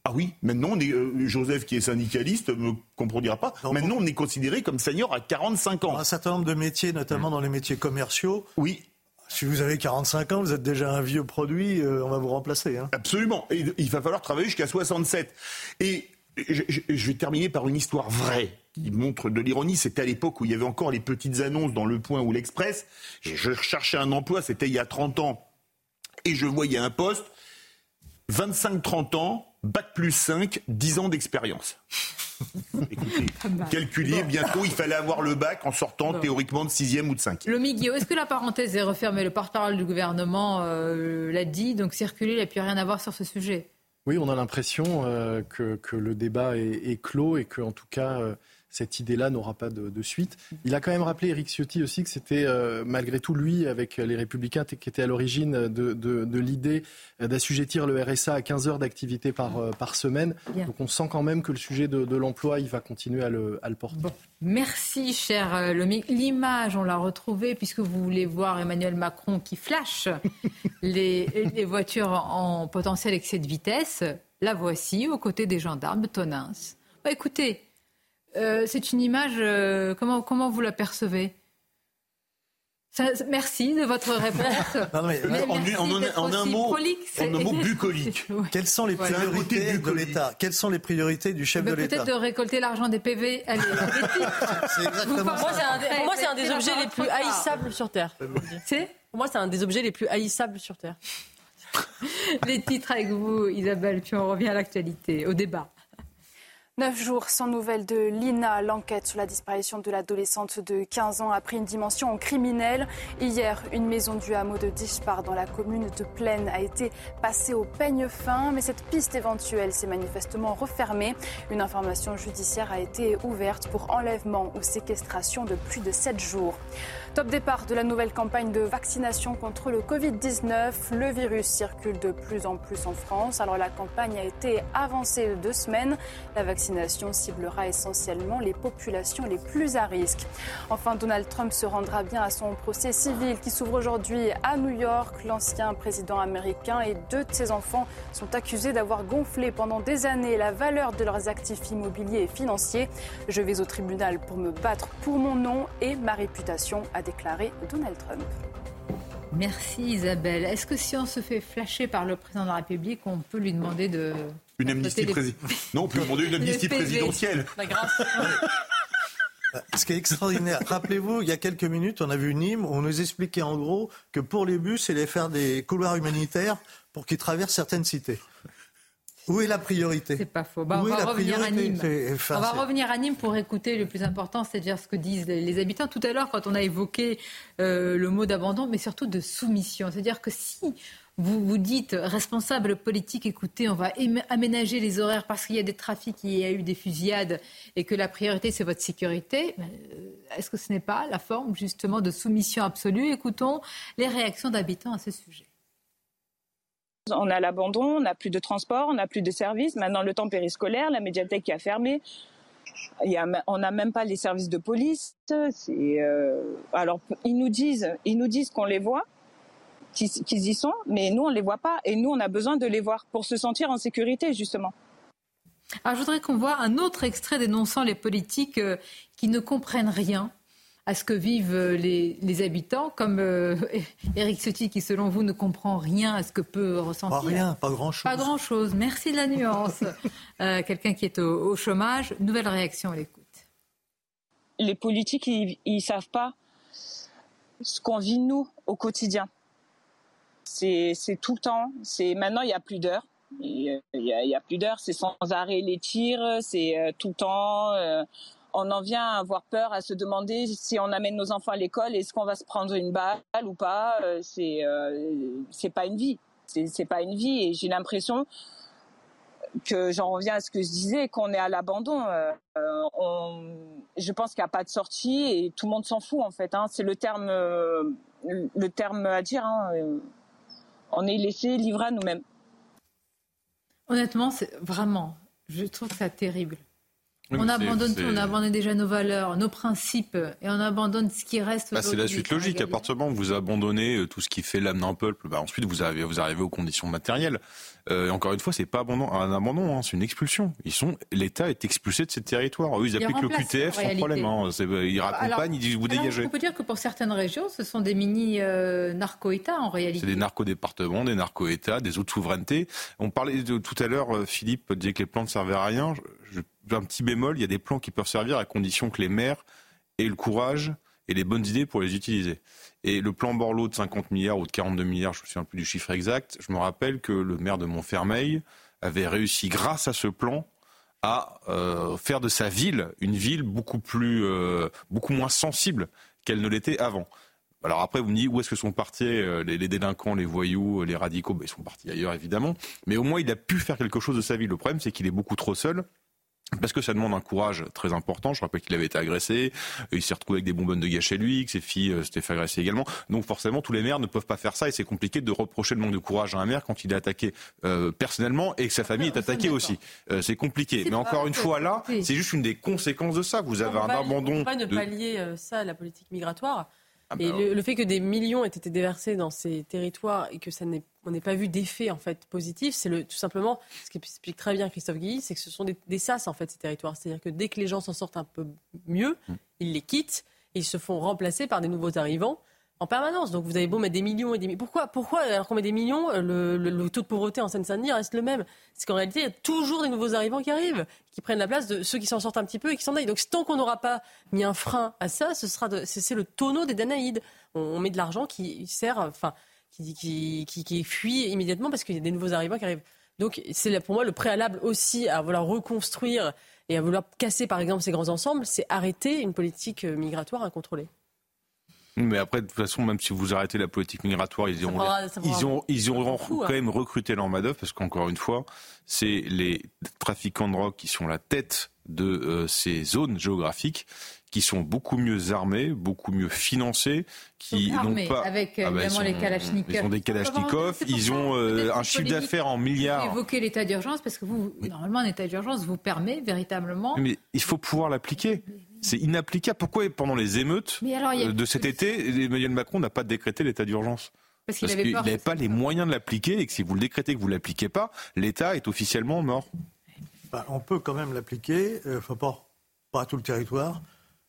Ah oui, maintenant, on est, euh, Joseph, qui est syndicaliste, ne me comprendra pas. maintenant, on est considéré comme senior à 45 ans. un certain nombre de métiers, notamment dans les métiers commerciaux. Oui. Si vous avez 45 ans, vous êtes déjà un vieux produit, euh, on va vous remplacer. Hein. Absolument. Et il va falloir travailler jusqu'à 67. Et je, je, vais terminer par une histoire vraie qui montre de l'ironie. C'était à l'époque où il y avait encore les petites annonces dans Le Point ou l'Express. Je cherchais un emploi, c'était il y a 30 ans. Et je voyais un poste, 25-30 ans, Bac plus 5, 10 ans d'expérience. Écoutez, calculez, bientôt il fallait avoir le bac en sortant théoriquement de 6e ou de 5e. Le Miguel, est-ce que la parenthèse est refermée? Le porte-parole du gouvernement euh, l'a dit, donc circuler, il n'y a plus rien à voir sur ce sujet. Oui, on a l'impression euh, que, le débat est, clos et que, en tout cas, euh, cette idée-là n'aura pas de, suite. Il a quand même rappelé, Eric Ciotti aussi, que c'était euh, malgré tout lui, avec les Républicains, qui était à l'origine de, l'idée d'assujettir le RSA à 15 heures d'activité par, euh, par semaine. Donc on sent quand même que le sujet de, l'emploi, il va continuer à le, à le porter. Merci, cher euh, Lomi. L'image, on l'a retrouvée, puisque vous voulez voir Emmanuel Macron qui flash les, les voitures en potentiel excès de vitesse. La voici, aux côtés des gendarmes de Tonins. Bah, écoutez, euh, c'est une image, euh, comment, comment vous la percevez? Merci de votre réponse. en, un mot, en un mot bucolique. Quelles sont les priorités de l'État? Quelles sont les priorités du chef de l'État? Peut-être de récolter l'argent des PV. Allez, exactement Pour moi, c'est un, des objets les plus haïssables sur Terre. C'est Pour moi, c'est un des objets les plus haïssables sur Terre. les titres avec vous, Isabelle, puis on revient à l'actualité, au débat. Neuf jours sans nouvelles de Lina. L'enquête sur la disparition de l'adolescente de 15 ans a pris une dimension criminelle. Hier, une maison du hameau de Dispar dans la commune de Plaine a été passée au peigne fin, mais cette piste éventuelle s'est manifestement refermée. Une information judiciaire a été ouverte pour enlèvement ou séquestration de plus de sept jours. Top départ de la nouvelle campagne de vaccination contre le Covid-19. Le virus circule de plus en plus en France. Alors la campagne a été avancée de deux semaines. La vaccination ciblera essentiellement les populations les plus à risque. Enfin, Donald Trump se rendra bien à son procès civil qui s'ouvre aujourd'hui à New York. L'ancien président américain et deux de ses enfants sont accusés d'avoir gonflé pendant des années la valeur de leurs actifs immobiliers et financiers. Je vais au tribunal pour me battre pour mon nom et ma réputation, déclaré Donald Trump. Merci Isabelle. Est-ce que si on se fait flasher par le président de la République, on peut lui demander de... Une amnistie présidentielle Non, on peut lui demander une amnistie présidentielle. Ce qui est extraordinaire, rappelez-vous, il y a quelques minutes, on a vu Nîmes, on nous expliquait en gros que pour les bus, il allait faire des couloirs humanitaires pour qu'ils traversent certaines cités. Où est la priorité C'est pas faux. Bah, on va revenir à Nîmes. on va revenir à Nîmes pour écouter le plus important, c'est-à-dire ce que disent les, habitants. Tout à l'heure, quand on a évoqué euh, le mot d'abandon, mais surtout de soumission. C'est-à-dire que si vous vous dites, responsable politique, écoutez, on va aménager les horaires parce qu'il y a des trafics, il y a eu des fusillades et que la priorité, c'est votre sécurité, euh, est-ce que ce n'est pas la forme justement de soumission absolue? Écoutons les réactions d'habitants à ce sujet. On a l'abandon, on n'a plus de transport, on n'a plus de services. Maintenant, le temps périscolaire, la médiathèque qui a fermé. on n'a même pas les services de police. Euh, alors, ils nous disent, ils nous disent qu'on les voit, qu'ils y sont, mais nous, on les voit pas. Et nous, on a besoin de les voir pour se sentir en sécurité, justement. Alors, je voudrais qu'on voit un autre extrait dénonçant les politiques euh, qui ne comprennent rien à ce que vivent euh, les, habitants, comme euh, Éric Ciotti, qui selon vous ne comprend rien à ce que peut ressentir. Pas rien, pas grand-chose. Pas grand-chose. Merci de la nuance. Euh, quelqu'un qui est au, chômage. Nouvelle réaction à l'écoute. Les politiques, ils ne savent pas ce qu'on vit nous au quotidien. C'est tout le temps. C'est maintenant il y a plus d'heures. Il y, a plus d'heures. C'est sans arrêt les tirs. C'est tout le temps on en vient à avoir peur, à se demander si on amène nos enfants à l'école, est-ce qu'on va se prendre une balle ou pas. C'est c'est pas une vie. C'est pas une vie. Et j'ai l'impression que j'en reviens à ce que je disais, qu'on est à l'abandon. je pense qu'il n'y a pas de sortie et tout le monde s'en fout en fait. Hein. C'est le terme, le terme à dire. Hein. On est laissé livré à nous-mêmes. Honnêtement, c'est vraiment, je trouve ça terrible on abandonne tout, on abandonne déjà nos valeurs, nos principes, et on abandonne ce qui reste. Bah, c'est la suite logique. À partir du moment où vous abandonnez euh, tout ce qui fait l'âme d'un peuple, bah, ensuite vous arrivez, vous arrivez aux conditions matérielles. Euh, encore une fois, c'est pas abandon, un abandon, hein, c'est une expulsion. Ils sont, l'État est expulsé de ces territoires. Eux, ils appliquent le QTF sans problème. Hein. Ils raccompagnent, ils disent vous dégagez. On peut dire que pour certaines régions, ce sont des mini euh, narco-États en réalité. C'est des narco-départements, des narco-États, des autres souverainetés. On parlait de, tout à l'heure, Philippe disait que les plans ne servaient à rien. Un petit bémol, il y a des plans qui peuvent servir à condition que les maires aient le courage et les bonnes idées pour les utiliser. Et le plan Borloo de 50 milliards ou de 42 milliards, je ne me souviens plus du chiffre exact, je me rappelle que le maire de Montfermeil avait réussi, grâce à ce plan, à euh, faire de sa ville une ville beaucoup plus, euh, beaucoup moins sensible qu'elle ne l'était avant. Alors après, vous me dites où est-ce que sont partis euh, les, délinquants, les voyous, les radicaux? Ben, Ils sont partis ailleurs, évidemment. Mais au moins, il a pu faire quelque chose de sa ville. Le problème, c'est qu'il est beaucoup trop seul parce que ça demande un courage très important. Je rappelle qu'il avait été agressé, il s'est retrouvé avec des bonbonnes de gaz chez lui, que ses filles euh, s'étaient fait agresser également. Donc forcément, tous les maires ne peuvent pas faire ça et c'est compliqué de reprocher le manque de courage à un maire quand il est attaqué euh, personnellement et que sa famille est attaquée aussi. Euh, c'est compliqué. Mais encore une fois, là, c'est juste une des conséquences de ça. Vous avez un abandon. On ne pas de... pallier ça à la politique migratoire. Ah et bah le, fait que des millions aient été déversés dans ces territoires et que ça n'ait on n'ait pas vu d'effet en fait positif, c'est le tout simplement ce qui explique très bien Christophe Guilly, c'est que ce sont des, des, sas en fait ces territoires. C'est-à-dire que dès que les gens s'en sortent un peu mieux, mm. ils les quittent et ils se font remplacer par des nouveaux arrivants en permanence. Donc vous avez beau mettre des millions et des millions. Pourquoi, pourquoi alors qu'on met des millions, le, taux de pauvreté en Seine-Saint-Denis reste le même? C'est qu'en réalité, il y a toujours des nouveaux arrivants qui arrivent, qui prennent la place de ceux qui s'en sortent un petit peu et qui s'en aillent. Donc tant qu'on n'aura pas mis un frein à ça, ce sera c'est le tonneau des Danaïdes. On, met de l'argent qui sert, enfin, qui, qui, qui, fuit immédiatement parce qu'il y a des nouveaux arrivants qui arrivent. Donc c'est pour moi le préalable aussi à vouloir reconstruire et à vouloir casser par exemple ces grands ensembles, c'est arrêter une politique migratoire incontrôlée. Mais après, de toute façon, même si vous arrêtez la politique migratoire, ils auront, ils ont, ils auront quand hein. même recruté leur main parce qu'encore une fois, c'est les trafiquants de drogue qui sont la tête de euh, ces zones géographiques qui sont beaucoup mieux armés, beaucoup mieux financés, qui n'ont pas avec ah bah, évidemment les Kalachnikovs. Ils ont des Kalachnikovs, ils ont euh, un chiffre d'affaires en milliards. Vous évoquez l'état d'urgence parce que vous, normalement, un état d'urgence vous permet véritablement. Mais il faut pouvoir l'appliquer. C'est inapplicable. Pourquoi pendant les émeutes euh, de cet été, Emmanuel Macron n'a pas décrété l'état d'urgence parce qu'il n'avait pas les moyens de l'appliquer et que si vous le décrétez que vous ne l'appliquez pas, l'État est officiellement mort. Bah, on peut quand même l'appliquer, euh, faut pas, pas à tout le territoire.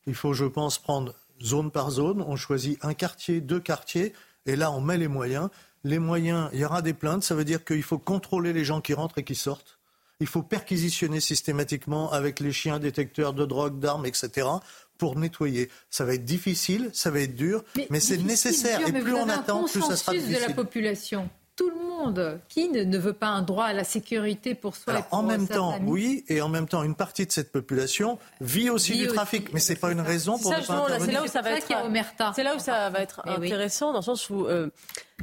Il faut, je pense, prendre zone par zone. On choisit un quartier, deux quartiers, et là, on met les moyens. Les moyens, il y aura des plaintes, ça veut dire qu'il faut contrôler les gens qui rentrent et qui sortent. Il faut perquisitionner systématiquement avec les chiens détecteurs de drogue, d'armes, etc. pour nettoyer. Ça va être difficile, ça va être dur, mais, c'est nécessaire. et plus on attend, plus ça sera difficile. de la population tout le monde. Qui ne, veut pas un droit à la sécurité pour soi et pour En même temps, oui, et en même temps, une partie de cette population vit aussi du trafic. Mais ce n'est pas une raison pour ne pas intervenir. C'est là où ça va être, c'est là où ça va être intéressant, dans le sens où euh,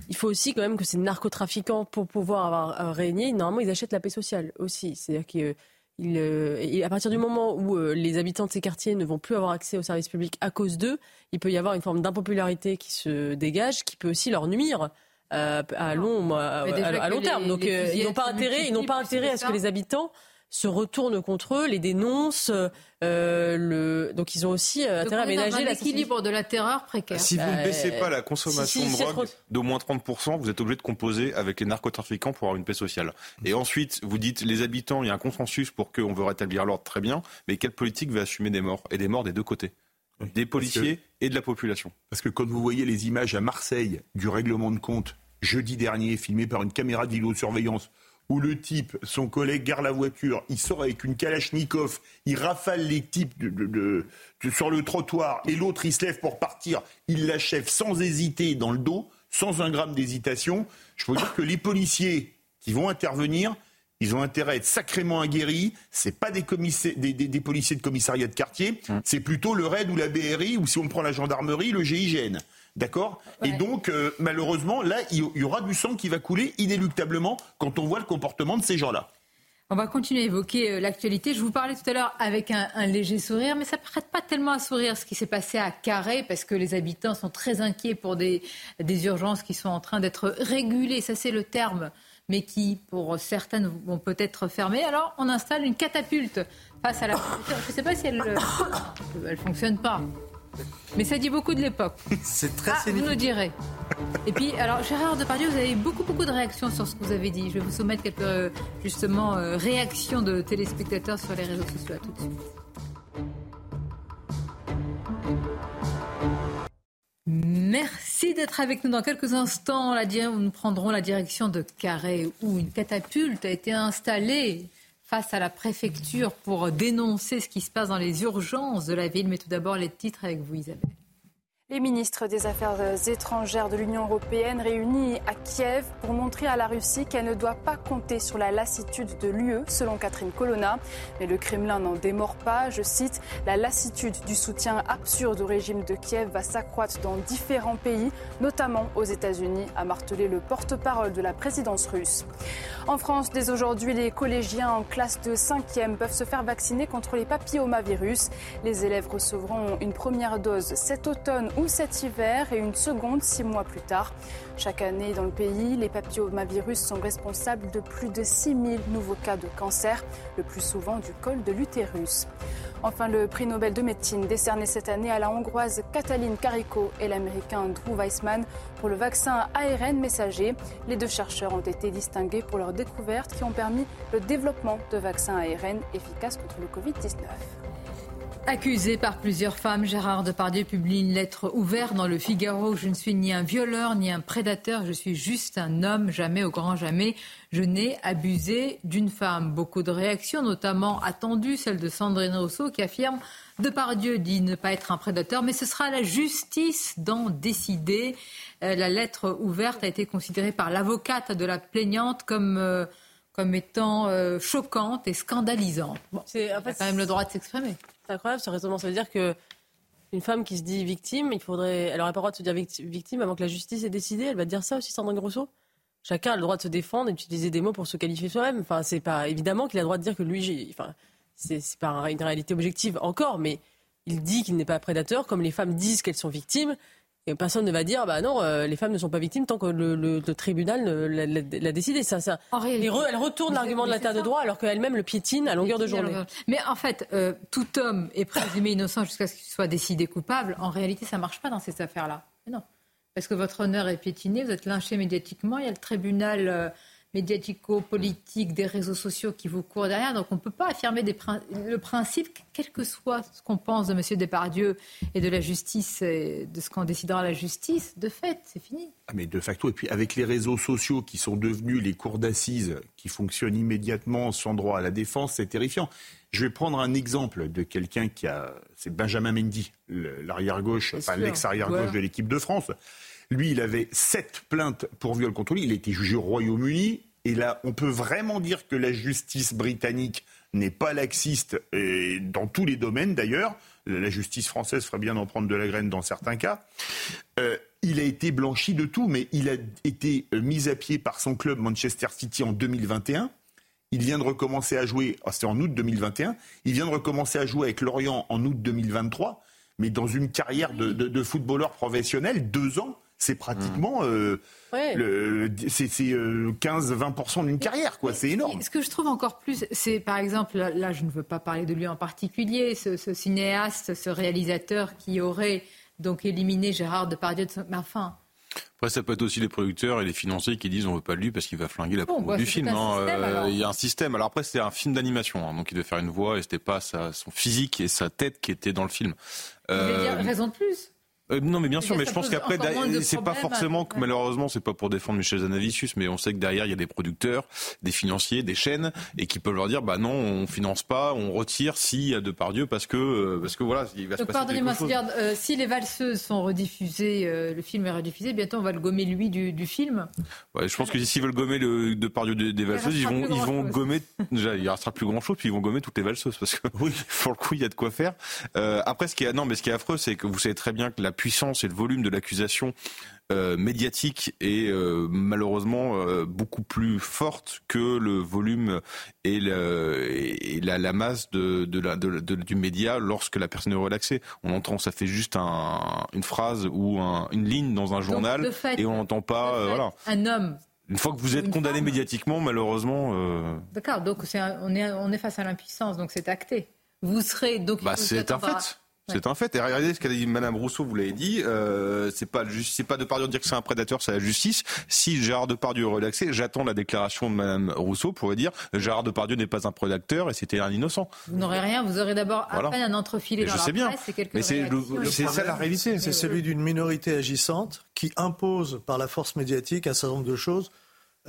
il faut aussi quand même que ces narcotrafiquants, pour pouvoir avoir euh, régné, normalement, ils achètent la paix sociale aussi. C'est-à-dire qu'ils euh, à partir du moment où les habitants de ces quartiers ne vont plus avoir accès aux services publics à cause d'eux, il peut y avoir une forme d'impopularité qui se dégage, qui peut aussi leur nuire euh, à long, à, long terme. Donc euh, ils n'ont pas intérêt, ils n'ont pas intérêt à ce que les habitants se retournent contre eux, les dénoncent. Euh, le... Donc ils ont aussi intérêt à ménager l'équilibre de la terreur précaire. Si vous ne baissez pas la consommation de drogue d'au moins 30%, vous êtes obligé de composer avec les narcotrafiquants pour avoir une paix sociale. Et ensuite, vous dites les habitants, il y a un consensus pour qu'on veut rétablir l'ordre, très bien, mais quelle politique va assumer des morts? Et des morts des deux côtés des policiers et de la population. Parce que quand vous voyez les images à Marseille du règlement de compte jeudi dernier, filmé par une caméra de vidéosurveillance, où le type, son collègue, gare la voiture, il sort avec une Kalachnikov, il rafale les types de, sur le trottoir, et l'autre, il se lève pour partir, il l'achève sans hésiter dans le dos, sans un gramme d'hésitation. Je peux dire que les policiers qui vont intervenir, ils ont intérêt à être sacrément aguerris. C'est pas des, des, des, policiers de commissariat de quartier, mmh. c'est plutôt le RAID ou la BRI, ou si on prend la gendarmerie, le GIGN. D'accord Et donc, euh, malheureusement, là, il y aura du sang qui va couler inéluctablement quand on voit le comportement de ces gens-là. On va continuer à évoquer euh, l'actualité. Je vous parlais tout à l'heure avec un, léger sourire, mais ça ne prête pas tellement à sourire ce qui s'est passé à Carré, parce que les habitants sont très inquiets pour des, des urgences qui sont en train d'être régulées. Ça, c'est le terme mais qui, pour certaines, vont peut-être fermer. Alors, on installe une catapulte face à la. Je ne sais pas si elle ne fonctionne pas. Mais ça dit beaucoup de l'époque. C'est très ah, Vous nous direz. Et puis, alors, Gérard Depardieu, vous avez beaucoup, beaucoup de réactions sur ce que vous avez dit. Je vais vous soumettre quelques, justement, euh, réactions de téléspectateurs sur les réseaux sociaux. À tout de suite. Merci d'être avec nous dans quelques instants. nous prendrons la direction de Carré où une catapulte a été installée face à la préfecture pour dénoncer ce qui se passe dans les urgences de la ville. Mais tout d'abord, les titres avec vous, Isabelle. Les ministres des Affaires étrangères de l'Union européenne réunis à Kiev pour montrer à la Russie qu'elle ne doit pas compter sur la lassitude de l'UE, selon Catherine Colonna. Mais le Kremlin n'en démord pas. Je cite La lassitude du soutien absurde au régime de Kiev va s'accroître dans différents pays, notamment aux États-Unis, a martelé le porte-parole de la présidence russe. En France, dès aujourd'hui, les collégiens en classe de 5e peuvent se faire vacciner contre les papillomavirus. Les élèves recevront une première dose cet automne ou cet hiver et une seconde six mois plus tard. Chaque année dans le pays, les papillomavirus sont responsables de plus de 6000 nouveaux cas de cancer, le plus souvent du col de l'utérus. Enfin, le prix Nobel de médecine décerné cette année à la hongroise Katalin Kariko et l'américain Drew Weissman pour le vaccin ARN messager. Les deux chercheurs ont été distingués pour leurs découvertes qui ont permis le développement de vaccins ARN efficaces contre le Covid-19. Accusé par plusieurs femmes, Gérard Depardieu publie une lettre ouverte dans le Figaro. Je ne suis ni un violeur ni un prédateur, je suis juste un homme, jamais au grand jamais. Je n'ai abusé d'une femme. Beaucoup de réactions, notamment attendues, celle de Sandrine Rousseau qui affirme Depardieu dit ne pas être un prédateur, mais ce sera la justice d'en décider. Euh, la lettre ouverte a été considérée par l'avocate de la plaignante comme... Euh, comme étant euh, choquante et scandalisante. Bon, c'est en fait, quand même le droit de s'exprimer. C'est incroyable ce raisonnement. Ça veut dire que une femme qui se dit victime, il faudrait, elle n'aurait pas le droit de se dire victime avant que la justice ait décidé. Elle va dire ça aussi, Sandrine Grosso. Chacun a le droit de se défendre et d'utiliser des mots pour se qualifier soi-même. Enfin, c'est pas évidemment qu'il a le droit de dire que lui, c'est pas une réalité objective encore, mais il dit qu'il n'est pas prédateur, comme les femmes disent qu'elles sont victimes. Et personne ne va dire, bah non, euh, les femmes ne sont pas victimes tant que le, tribunal l'a décidé. Ça, ça. elle retourne l'argument de la terre de droit alors qu'elle-même le piétine à longueur de journée. Mais en fait, euh, tout homme est présumé innocent jusqu'à ce qu'il soit décidé coupable. En réalité, ça ne marche pas dans ces affaires-là. Non. Parce que votre honneur est piétiné, vous êtes lynché médiatiquement, il y a le tribunal. Euh, médiatico-politique des réseaux sociaux qui vous courent derrière. Donc on ne peut pas affirmer le principe, quel que soit ce qu'on pense de M. Depardieu et de la justice, et de ce qu'en décidera la justice, de fait, c'est fini. Ah, mais de facto, et puis avec les réseaux sociaux qui sont devenus les cours d'assises qui fonctionnent immédiatement sans droit à la défense, c'est terrifiant. Je vais prendre un exemple de quelqu'un qui a, c'est Benjamin Mendy, l'arrière-gauche, enfin l'ex-arrière-gauche de l'équipe de France. Lui, il avait sept plaintes pour viol contre lui. Il a été jugé au Royaume-Uni. Et là, on peut vraiment dire que la justice britannique n'est pas laxiste dans tous les domaines d'ailleurs. La justice française ferait bien d'en prendre de la graine dans certains cas. Euh, il a été blanchi de tout, mais il a été mis à pied par son club Manchester City en 2021. Il vient de recommencer à jouer, oh, c'était en août 2021, il vient de recommencer à jouer avec Lorient en août 2023, mais dans une carrière de footballeur professionnel, deux ans, c'est pratiquement euh, c'est 15-20% euh, d'une carrière, quoi. C'est énorme. Ce que je trouve encore plus, c'est par exemple, là, je ne veux pas parler de lui en particulier, ce, cinéaste, ce réalisateur qui aurait donc éliminé Gérard Depardieu de Mais enfin. Après, ça peut être aussi les producteurs et les financiers qui disent on veut pas de lui parce qu'il va flinguer la promo bah, du film. Hein. Euh, il y a un système. Alors après, c'était un film d'animation, hein, donc il devait faire une voix et c'était pas son physique et sa tête qui étaient dans le film. Vous dire raison de plus? Euh, non, mais bien sûr, mais je pense qu'après, c'est pas forcément que malheureusement, c'est pas pour défendre Michel Zanavicius, mais on sait que derrière, il y a des producteurs, des financiers, des chaînes, et qui peuvent leur dire, bah non, on finance pas, on retire s'il y a Depardieu parce que, euh, parce que voilà, il va se Donc passer pardonnez-moi, quelque chose. c'est-à-dire, euh, si les valseuses sont rediffusées, euh, le film est rediffusé, bientôt on va le gommer lui du, du film. Ouais, je pense que s'ils veulent gommer le Depardieu des, des valseuses, ils vont, ils vont gommer, déjà, il restera plus grand chose, puis ils vont gommer toutes les valseuses, parce que, oui, pour le coup, il y a de quoi faire. Euh, après, ce qui est, non, mais ce qui est affreux, c'est que vous savez très bien que la puissance et le volume de l'accusation euh, médiatique est euh, malheureusement euh, beaucoup plus forte que le volume et, le, et la, la masse de, de la, de- de- du média lorsque la personne est relaxée. On entend, ça fait juste un, une phrase ou un- une ligne dans un journal fait, et on n'entend pas, voilà. Un homme. Une fois que vous êtes condamné médiatiquement, malheureusement, euh, D'accord, donc un- on, est, on est face à l'impuissance, donc c'est acté. Vous serez donc. bah, c'est un fait. C'est un fait. Et regardez ce qu'a dit Madame Rousseau, vous l'avez dit. Euh, c'est pas juste, c'est pas Depardieu de dire que c'est un prédateur, c'est la justice. Si Gérard Depardieu est relaxé, j'attends la déclaration de Madame Rousseau pour dire Gérard Depardieu n'est pas un prédateur et c'était un innocent. Vous n'aurez rien, vous aurez d'abord à Voilà. peine un entrefilé dans je la sais bien. presse et quelques Mais c'est le- réactions. le- c'est ça la réalité. C'est celui d'une minorité agissante qui impose par la force médiatique un certain nombre de choses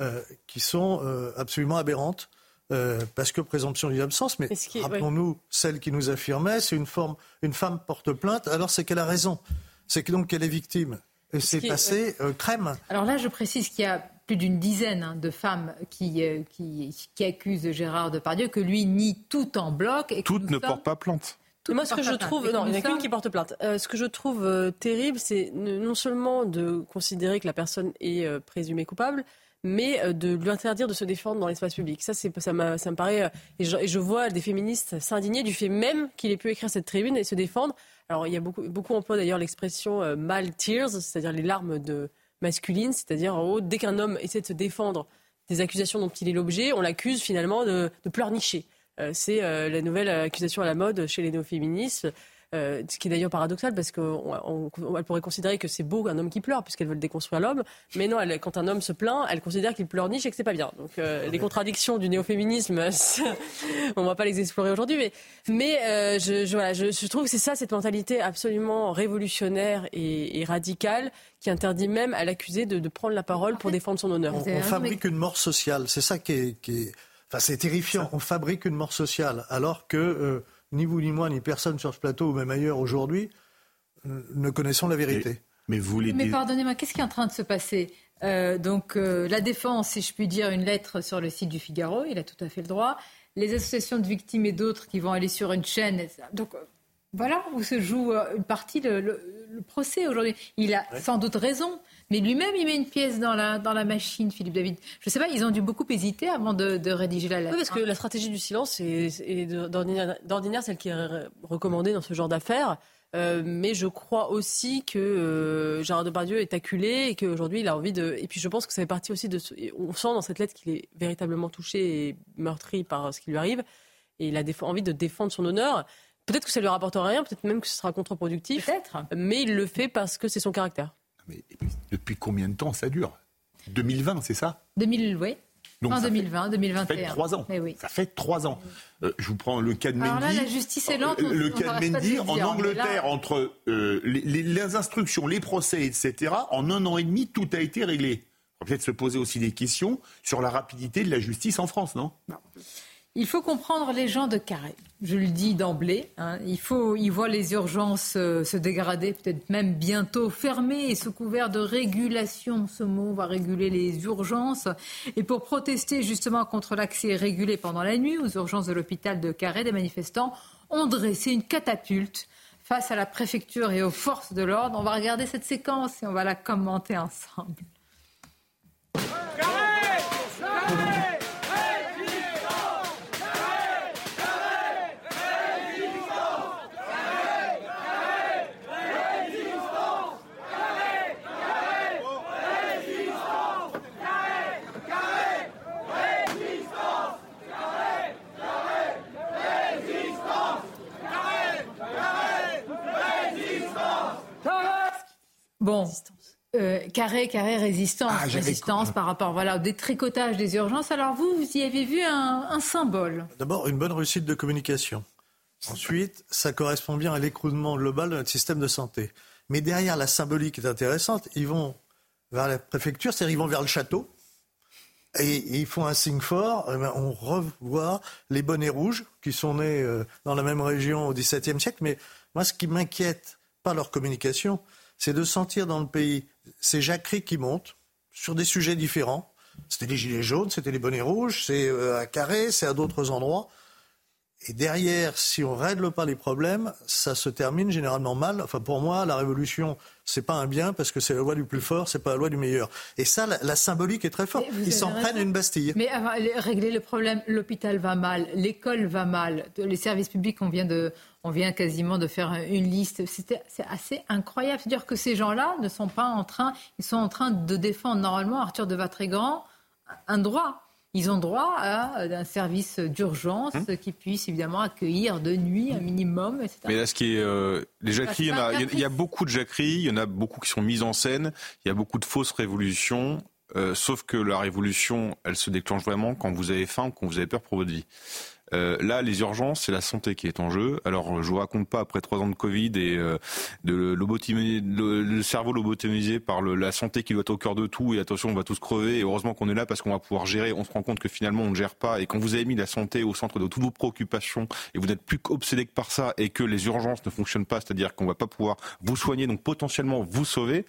euh, qui sont euh, absolument aberrantes. Euh, parce que présomption d'innocence, mais ce rappelons-nous celle qui nous affirmait, c'est une forme, une femme porte plainte, alors c'est qu'elle a raison, c'est que donc qu'elle est victime, et c'est est- passé euh, crème. Alors là, je précise qu'il y a plus d'une dizaine hein, de femmes qui, euh, qui, qui accusent Gérard Depardieu, que lui nie tout en bloc. Et que Toutes ne sommes- portent pas plainte. Moi, ce que je trouve, non, il n'y a qu'une qui porte plainte. Euh, ce que je trouve euh, terrible, c'est non seulement de considérer que la personne est euh, présumée coupable, mais euh, de lui interdire de se défendre dans l'espace public. Ça, ça, ça me paraît. euh, et, je, et je vois des féministes s'indigner du fait même qu'il ait pu écrire cette tribune et se défendre. Alors, il y a beaucoup, beaucoup emploient d'ailleurs l'expression euh, mal tears, c'est-à-dire les larmes de masculines, c'est-à-dire en haut, dès qu'un homme essaie de se défendre des accusations dont il est l'objet, on l'accuse finalement de, pleurnicher. Euh, c'est la nouvelle accusation à la mode chez les néo-féministes. Euh, ce qui est d'ailleurs paradoxal parce qu'elle pourrait considérer que c'est beau un homme qui pleure puisqu'elles veulent déconstruire l'homme, mais non, elle- quand un homme se plaint, elle considère qu'il pleurniche et que c'est pas bien. Donc euh, les contradictions du néo-féminisme, on va pas les explorer aujourd'hui, mais, mais euh, je, je- voilà, je, je trouve que c'est ça cette mentalité absolument révolutionnaire et, et radicale qui interdit même à l'accusé de, de prendre la parole pour défendre son honneur. On, on fabrique une mort sociale. C'est ça qui est, qui est- enfin, c'est terrifiant. On fabrique une mort sociale, alors que euh, ni vous ni moi ni personne sur ce plateau ou même ailleurs aujourd'hui euh, ne connaissons la vérité. Mais vous voulez Mais pardonnez-moi, qu'est-ce qui est en train de se passer? Euh, Donc, euh, la défense, si je puis dire, une lettre sur le site du Figaro, il a tout à fait le droit. Les associations de victimes et d'autres qui vont aller sur une chaîne. Donc, voilà où se joue une partie le, le- le procès aujourd'hui. Il a sans doute raison, mais lui-même, il met une pièce dans la, dans la machine, Philippe David. Je ne sais pas, ils ont dû beaucoup hésiter avant de, de rédiger la lettre. Oui, parce que la stratégie du silence est, est d'ordinaire celle qui est re- recommandée dans ce genre d'affaires. Euh, mais je crois aussi que euh, Gérard Depardieu est acculé et qu'aujourd'hui il a envie de. Et puis je pense que ça fait partie aussi de. ce- On sent dans cette lettre qu'il est véritablement touché et meurtri par ce qui lui arrive. Et il a déf- envie de défendre son honneur. Peut-être que ça lui rapportera rien, peut-être même que ce sera contre-productif. Mais il le fait parce que c'est son caractère. Depuis combien de temps ça dure? 2020, c'est ça? 2000, oui. Donc en ça fait- 2020, 2021. Ça fait trois ans. Mais oui. Ça fait trois ans. Euh, je vous prends le cas de Mendy. Alors là, la justice est lente. on- le on cas de Mendy en mais Angleterre là- entre euh, les, les- les instructions, les procès, etc. En un an et demi, tout a été réglé. On va peut-être se poser aussi des questions sur la rapidité de la justice en France, non Il faut comprendre les gens de Carré. Je le dis d'emblée. hein. Il faut, ils voient les urgences euh, se dégrader, peut-être même bientôt fermées, et sous couvert de régulation. Ce mot va réguler les urgences. Et pour protester justement contre l'accès régulé pendant la nuit aux urgences de l'hôpital de Carré, des manifestants ont dressé une catapulte face à la préfecture et aux forces de l'ordre. On va regarder cette séquence et on va la commenter ensemble. Bon. Carré, carré, résistance, Ah, j'avais résistance par rapport voilà, au détricotage des urgences. Alors vous, vous y avez vu un, un symbole. D'abord, une bonne réussite de communication. Ensuite, ça correspond bien à l'écroulement global de notre système de santé. Mais derrière, la symbolique est intéressante. Ils vont vers la préfecture, c'est-à-dire ils vont vers le château. Et, ils font un signe fort. Eh ben, on revoit les bonnets rouges qui sont nés euh, dans la même région au XVIIe siècle. Mais moi, ce qui m'inquiète, pas leur communication, c'est de sentir dans le pays ces jacqueries qui montent sur des sujets différents. C'était les gilets jaunes, c'était les bonnets rouges, c'est euh, à Carré, c'est à d'autres endroits. Et derrière, si on ne règle pas les problèmes, ça se termine généralement mal. Enfin, pour moi, la révolution, c'est pas un bien parce que c'est la loi du plus fort, c'est pas la loi du meilleur. Et ça, la, symbolique est très forte. Ils s'en prennent une Bastille. Mais régler le problème, l'hôpital va mal, l'école va mal, les services publics, on vient de, on vient quasiment de faire une liste. C'est assez incroyable. C'est-à-dire que ces gens-là ne sont pas en train, ils sont en train de défendre normalement Arthur de Vatrigan un droit ils ont droit à un service d'urgence hum. qui puisse évidemment accueillir de nuit un minimum, etc. Mais là, ce qui est euh, les jacqueries, il y, a, beaucoup de jacqueries, il y en a beaucoup qui sont mises en scène, il y a beaucoup de fausses révolutions. Euh, sauf que la révolution, elle se déclenche vraiment quand vous avez faim ou quand vous avez peur pour votre vie. Euh, là, les urgences, c'est la santé qui est en jeu. Alors, je vous raconte pas après trois ans de Covid et euh, de le, cerveau lobotomisé par le, la santé qui doit être au cœur de tout. Et attention, on va tous crever. Et heureusement qu'on est là parce qu'on va pouvoir gérer. On se rend compte que finalement, on ne gère pas. Et quand vous avez mis la santé au centre de toutes vos préoccupations et vous n'êtes plus obsédé que par ça et que les urgences ne fonctionnent pas, c'est-à-dire qu'on va pas pouvoir vous soigner, donc potentiellement vous sauver,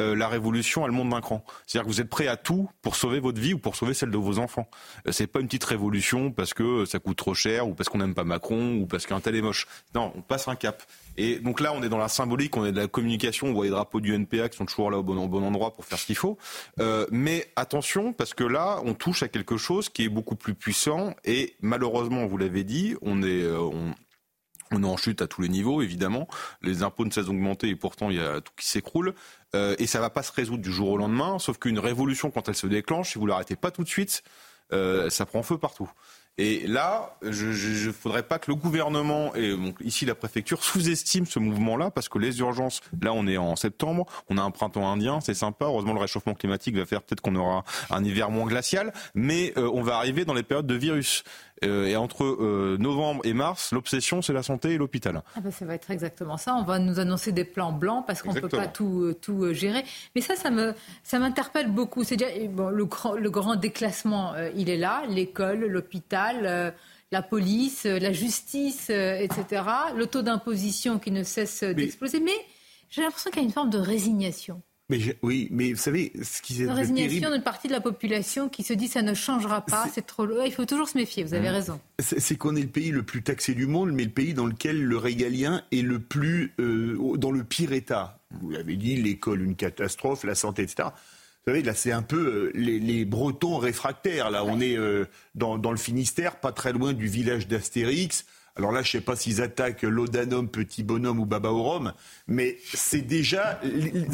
euh, la révolution, elle monte d'un cran. C'est-à-dire que vous êtes prêt à tout pour sauver votre vie ou pour sauver celle de vos enfants. C'est pas une petite révolution parce que ça coûte trop cher ou parce qu'on n'aime pas Macron ou parce qu'un tel est moche. Non, on passe un cap. Et donc là, on est dans la symbolique, on est de la communication, on voit les drapeaux du NPA qui sont toujours là au bon, endroit pour faire ce qu'il faut. Euh, mais attention, parce que là, on touche à quelque chose qui est beaucoup plus puissant et malheureusement, vous l'avez dit, on est... Euh, on, est en chute à tous les niveaux, évidemment. Les impôts ne cessent d'augmenter et pourtant il y a tout qui s'écroule. Euh, et ça va pas se résoudre du jour au lendemain. Sauf qu'une révolution, quand elle se déclenche, si vous l'arrêtez pas tout de suite, ça prend feu partout. Et là, je ne faudrait pas que le gouvernement et ici la préfecture sous-estiment ce mouvement-là, parce que les urgences, là on est en septembre, on a un printemps indien, c'est sympa. Heureusement, le réchauffement climatique va faire peut-être qu'on aura un hiver moins glacial, mais euh, on va arriver dans les périodes de virus. Euh, et entre euh, novembre et mars, l'obsession, c'est la santé et l'hôpital. Ah ben, ça va être exactement ça. On va nous annoncer des plans blancs parce qu'on ne peut pas tout, euh, tout gérer. Mais ça, ça me, ça m'interpelle beaucoup. C'est dire, bon, le, le grand déclassement, il est là. L'école, l'hôpital la police, la justice, etc. Le taux d'imposition qui ne cesse d'exploser. Mais j'ai l'impression qu'il y a une forme de résignation. Mais oui, mais vous savez, ce qui est La résignation d'une partie de la population qui se dit ça ne changera pas, c'est trop loin. Il faut toujours se méfier. Vous avez mmh. raison. C'est qu'on est le pays le plus taxé du monde, mais le pays dans lequel le régalien est le plus euh, dans le pire état. Vous l'avez dit, l'école une catastrophe, la santé, etc. Vous savez, là, c'est un peu euh, les, Bretons réfractaires. Là, on est euh, dans, dans, le Finistère, pas très loin du village d'Astérix. Alors là, je ne sais pas s'ils attaquent l'Odanum, Petit Bonhomme ou Baba au Rhum, mais c'est déjà.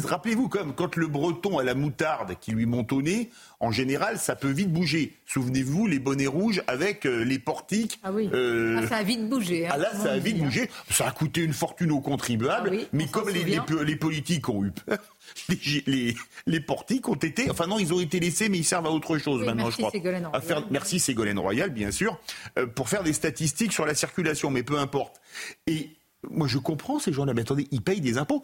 Rappelez-vous, comme quand le breton a la moutarde qui lui monte au nez, en général, ça peut vite bouger. Souvenez-vous, les bonnets rouges avec euh, les portiques. Ah oui. Euh, ah, ça a vite bougé. Hein, ah là, ça a vite bougé. Ça a coûté une fortune aux contribuables. Ah mais comme les, les, politiques ont eu peur, les, les, portiques ont été. Enfin, non, ils ont été laissés, mais ils servent à autre chose maintenant, merci, je crois. Ségolène à faire, merci Ségolène Royal, bien sûr, euh, pour faire des statistiques sur la circulation, mais peu importe. Et moi, je comprends ces gens-là, mais attendez, ils payent des impôts.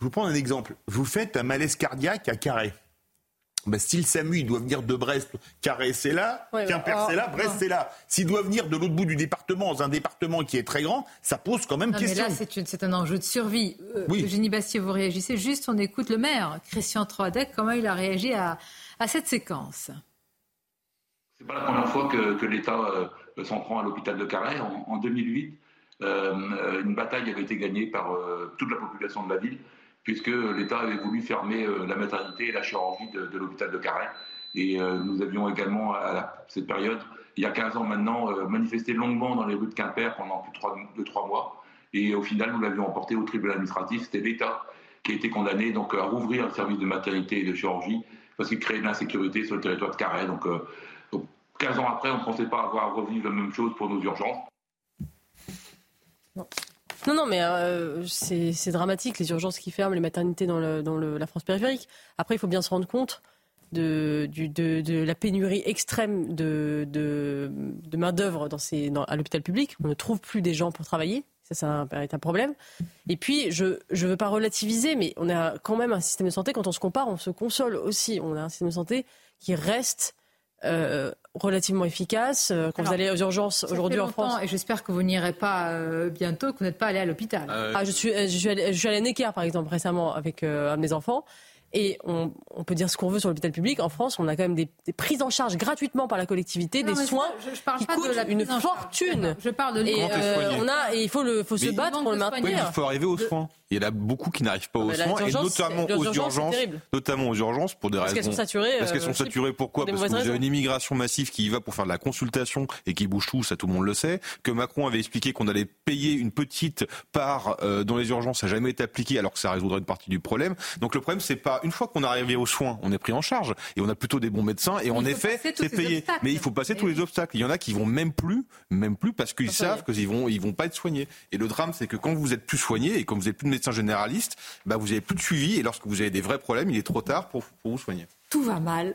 Je vous prends un exemple. Vous faites un malaise cardiaque à Carré. Ben, s'il SAMU, il doit venir de Brest, Carré c'est là, Quimper c'est là, Brest c'est là. S'il doit venir de l'autre bout du département, dans un département qui est très grand, ça pose quand même question. Mais là, c'est un enjeu de survie. Euh, Eugénie Bastier, vous réagissez juste, on écoute le maire, Christian Troadec, comment il a réagi à, cette séquence. C'est pas la première fois que, l'État euh, s'en prend à l'hôpital de Carré. En, 2008, euh, une bataille avait été gagnée par toute la population de la ville puisque l'État avait voulu fermer euh, la maternité et la chirurgie de, l'hôpital de Carhaix. Et euh, nous avions également, à cette période, il y a 15 ans maintenant, euh, manifesté longuement dans les rues de Quimper pendant plus de trois, mois. Et au final, nous l'avions emporté au tribunal administratif. C'était l'État qui a été condamné donc, à rouvrir le service de maternité et de chirurgie parce qu'il créait de l'insécurité sur le territoire de Carhaix. Donc, 15 ans après, on ne pensait pas avoir à revivre la même chose pour nos urgences. Non, non, mais euh, c'est dramatique, les urgences qui ferment, les maternités dans, la France périphérique. Après, il faut bien se rendre compte de, la pénurie extrême de, main-d'œuvre à l'hôpital public. On ne trouve plus des gens pour travailler. Ça, c'est un problème. Et puis, je ne veux pas relativiser, mais on a quand même un système de santé, quand on se compare, on se console aussi. On a un système de santé qui reste euh, relativement efficace. Euh, quand vous allez aux urgences aujourd'hui en France. Et j'espère que vous n'irez pas euh, bientôt, que vous n'êtes pas allé à l'hôpital. Ah, je, suis, je, suis allée, je suis allée à Necker, par exemple, récemment, avec un de mes enfants. Et on, on, peut dire ce qu'on veut sur l'hôpital public. En France, on a quand même des, des, prises en charge gratuitement par la collectivité, des soins je, je parle qui pas coûtent de la une fortune. Je parle de et, euh, on a, et il faut, le, faut se battre pour le maintenir. Oui, il faut arriver aux soins. Il y en a beaucoup qui n'arrivent pas aux soins, et notamment aux urgences, notamment aux urgences pour des parce raisons. Parce qu'elles sont saturées. Parce qu'elles sont saturées. Pourquoi Parce que vous avez une immigration massive qui y va pour faire de la consultation et qui bouge tout, ça tout le monde le sait. Que Macron avait expliqué qu'on allait payer une petite part euh, dans les urgences, ça n'a jamais été appliqué, alors que ça résoudrait une partie du problème. Donc le problème, c'est pas une fois qu'on est arrivé aux soins, on est pris en charge et on a plutôt des bons médecins et en effet, c'est payé. Mais il faut passer tous les obstacles. Il y en a qui vont même plus, même plus parce qu'ils savent qu'ils vont, ils vont pas être soignés. Et le drame, c'est que quand vous êtes plus soigné et quand vous n'êtes plus de médecin généraliste, bah vous avez plus de suivi et lorsque vous avez des vrais problèmes, il est trop tard pour, pour vous soigner. Tout va mal.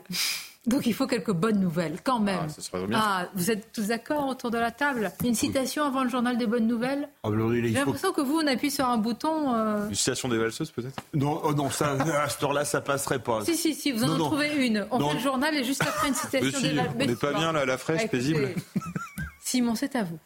Donc il faut quelques bonnes nouvelles quand même. Ah, ça serait bien. Ah, vous êtes tous d'accord autour de la table? Une citation avant le journal des bonnes nouvelles? Ah, il J'ai faut- l'impression que vous, on appuie sur un bouton. euh, Une citation des valseuses peut-être? Non, oh non, ça, à cette heure-là, ça passerait pas. Si, si, si, vous en Non, non. trouvez une. On Non. fait le journal et juste après une citation Mais si, des Val- on n'est pas bien là, la fraîche, Écoutez, paisible. Simon, c'est à vous.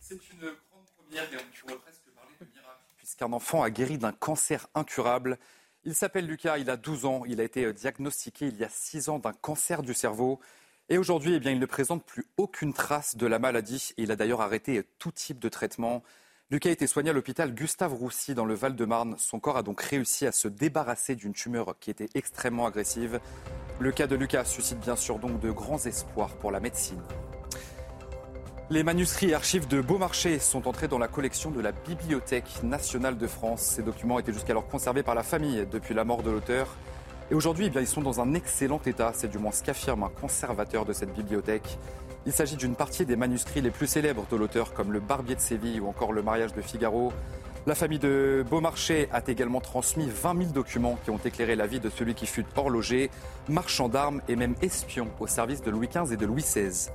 C'est une grande première et on pourrait presque parler de miracle. Puisqu'un enfant a guéri d'un cancer incurable. Il s'appelle Lucas, il a 12 ans. Il a été euh, diagnostiqué il y a 6 ans d'un cancer du cerveau. Et aujourd'hui, eh bien, il ne présente plus aucune trace de la maladie. Il a d'ailleurs arrêté euh, tout type de traitement. Lucas a été soigné à l'hôpital Gustave Roussy dans le Val-de-Marne. Son corps a donc réussi à se débarrasser d'une tumeur qui était extrêmement agressive. Le cas de Lucas suscite bien sûr donc de grands espoirs pour la médecine. Les manuscrits et archives de Beaumarchais sont entrés dans la collection de la Bibliothèque nationale de France. Ces documents étaient jusqu'alors conservés par la famille depuis la mort de l'auteur. Et aujourd'hui, eh ils sont dans un excellent état. C'est du moins ce qu'affirme un conservateur de cette bibliothèque. Il s'agit d'une partie des manuscrits les plus célèbres de l'auteur, comme le Barbier de Séville ou encore le mariage de Figaro. La famille de Beaumarchais a également transmis 20 000 documents qui ont éclairé la vie de celui qui fut horloger, marchand d'armes et même espion au service de Louis XV et de Louis XVI.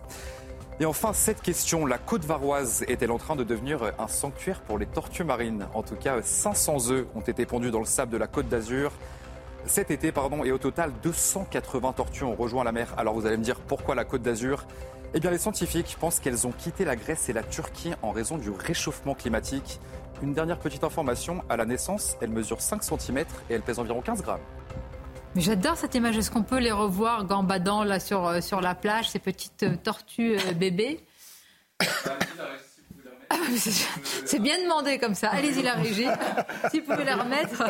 Et enfin, cette question, la côte varoise est-elle en train de devenir un sanctuaire pour les tortues marines? En tout cas, 500 œufs ont été pondus dans le sable de la côte d'Azur cet été, pardon, et au total, 280 tortues ont rejoint la mer. Alors vous allez me dire pourquoi la côte d'Azur? Eh bien, les scientifiques pensent qu'elles ont quitté la Grèce et la Turquie en raison du réchauffement climatique. Une dernière petite information, à la naissance, elles mesurent 5 cm et elles pèsent environ 15 grammes. Mais j'adore cette image. Est-ce qu'on peut les revoir gambadant là sur, euh, sur la plage, ces petites euh, tortues euh, bébés Ah, c'est- bien demandé comme ça. Allez-y la régie. Si vous pouvez la remettre.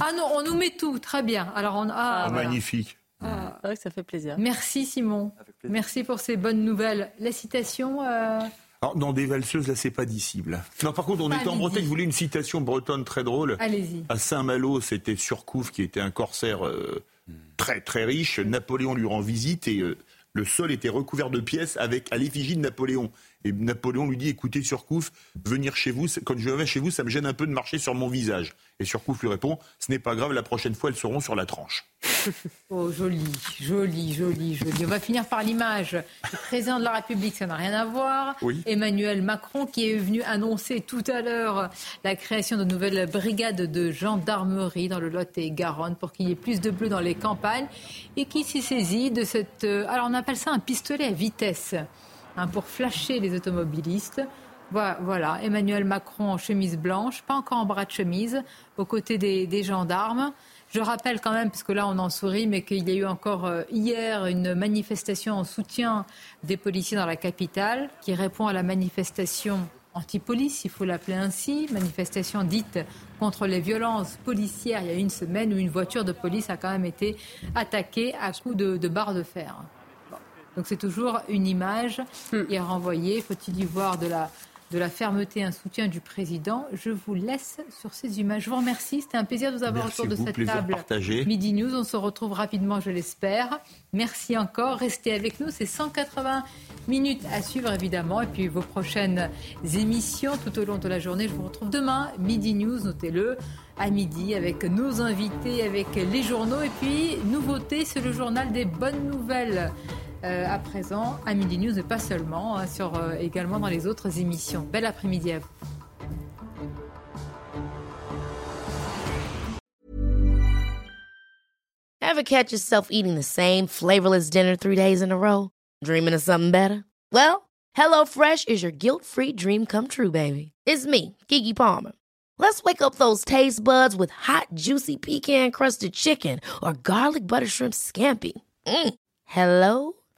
Ah non, on nous met tout. Très bien. Alors on ah, voilà. Magnifique. Ah. C'est vrai que ça fait plaisir. Merci Simon. Merci pour ces bonnes nouvelles. La citation. euh, Alors, dans des valseuses, là, c'est pas dissible. Non, par contre, on était en. Bretagne, je voulais une citation bretonne très drôle. Allez-y. À Saint-Malo, c'était Surcouf, qui était un corsaire euh, très très riche. Napoléon lui rend visite et euh, le sol était recouvert de pièces avec à l'effigie de Napoléon. Et Napoléon lui dit écoutez, Surcouf, venir chez vous, quand je vais chez vous, ça me gêne un peu de marcher sur mon visage. Et Surcouf lui répond ce n'est pas grave, la prochaine fois, elles seront sur la tranche. Oh, joli, joli, joli, joli. On va finir par l'image du président de la République, ça n'a rien à voir. Oui. Emmanuel Macron qui est venu annoncer tout à l'heure la création de nouvelles brigades de gendarmerie dans le Lot et Garonne pour qu'il y ait plus de bleus dans les campagnes et qui s'est saisi de cette... euh, Alors on appelle ça un pistolet à vitesse hein, pour flasher les automobilistes. Voi- Voilà, Emmanuel Macron en chemise blanche, pas encore en bras de chemise, aux côtés des, des gendarmes. Je rappelle quand même, parce que là on en sourit, mais qu'il y a eu encore euh, hier une manifestation en soutien des policiers dans la capitale, qui répond à la manifestation anti-police, il faut l'appeler ainsi, manifestation dite contre les violences policières il y a une semaine où une voiture de police a quand même été attaquée à coups de, de barre de fer. Donc c'est toujours une image qui est renvoyée. Faut-il y voir de la, de la fermeté, un soutien du président Je vous laisse sur ces images. Je vous remercie. C'était un plaisir de vous avoir Merci autour de cette table. partagé. Midi News, on se retrouve rapidement, je l'espère. Merci encore. Restez avec nous. C'est 180 minutes à suivre, évidemment. Et puis vos prochaines émissions tout au long de la journée. Je vous retrouve demain, Midi News, notez-le, à midi, avec nos invités, avec les journaux. Et puis, nouveauté, c'est le journal des bonnes nouvelles à présent à Midi News, mais pas seulement, hein, sur, également dans les autres émissions. Bel après-midi à vous. Ever catch yourself eating the same flavorless dinner three days in a row? Dreaming of something better? Well, HelloFresh is your guilt-free dream come true, baby. It's me, Kiki Palmer. Let's wake up those taste buds with hot, juicy pecan crusted chicken or garlic butter shrimp scampi. Mm. Hello?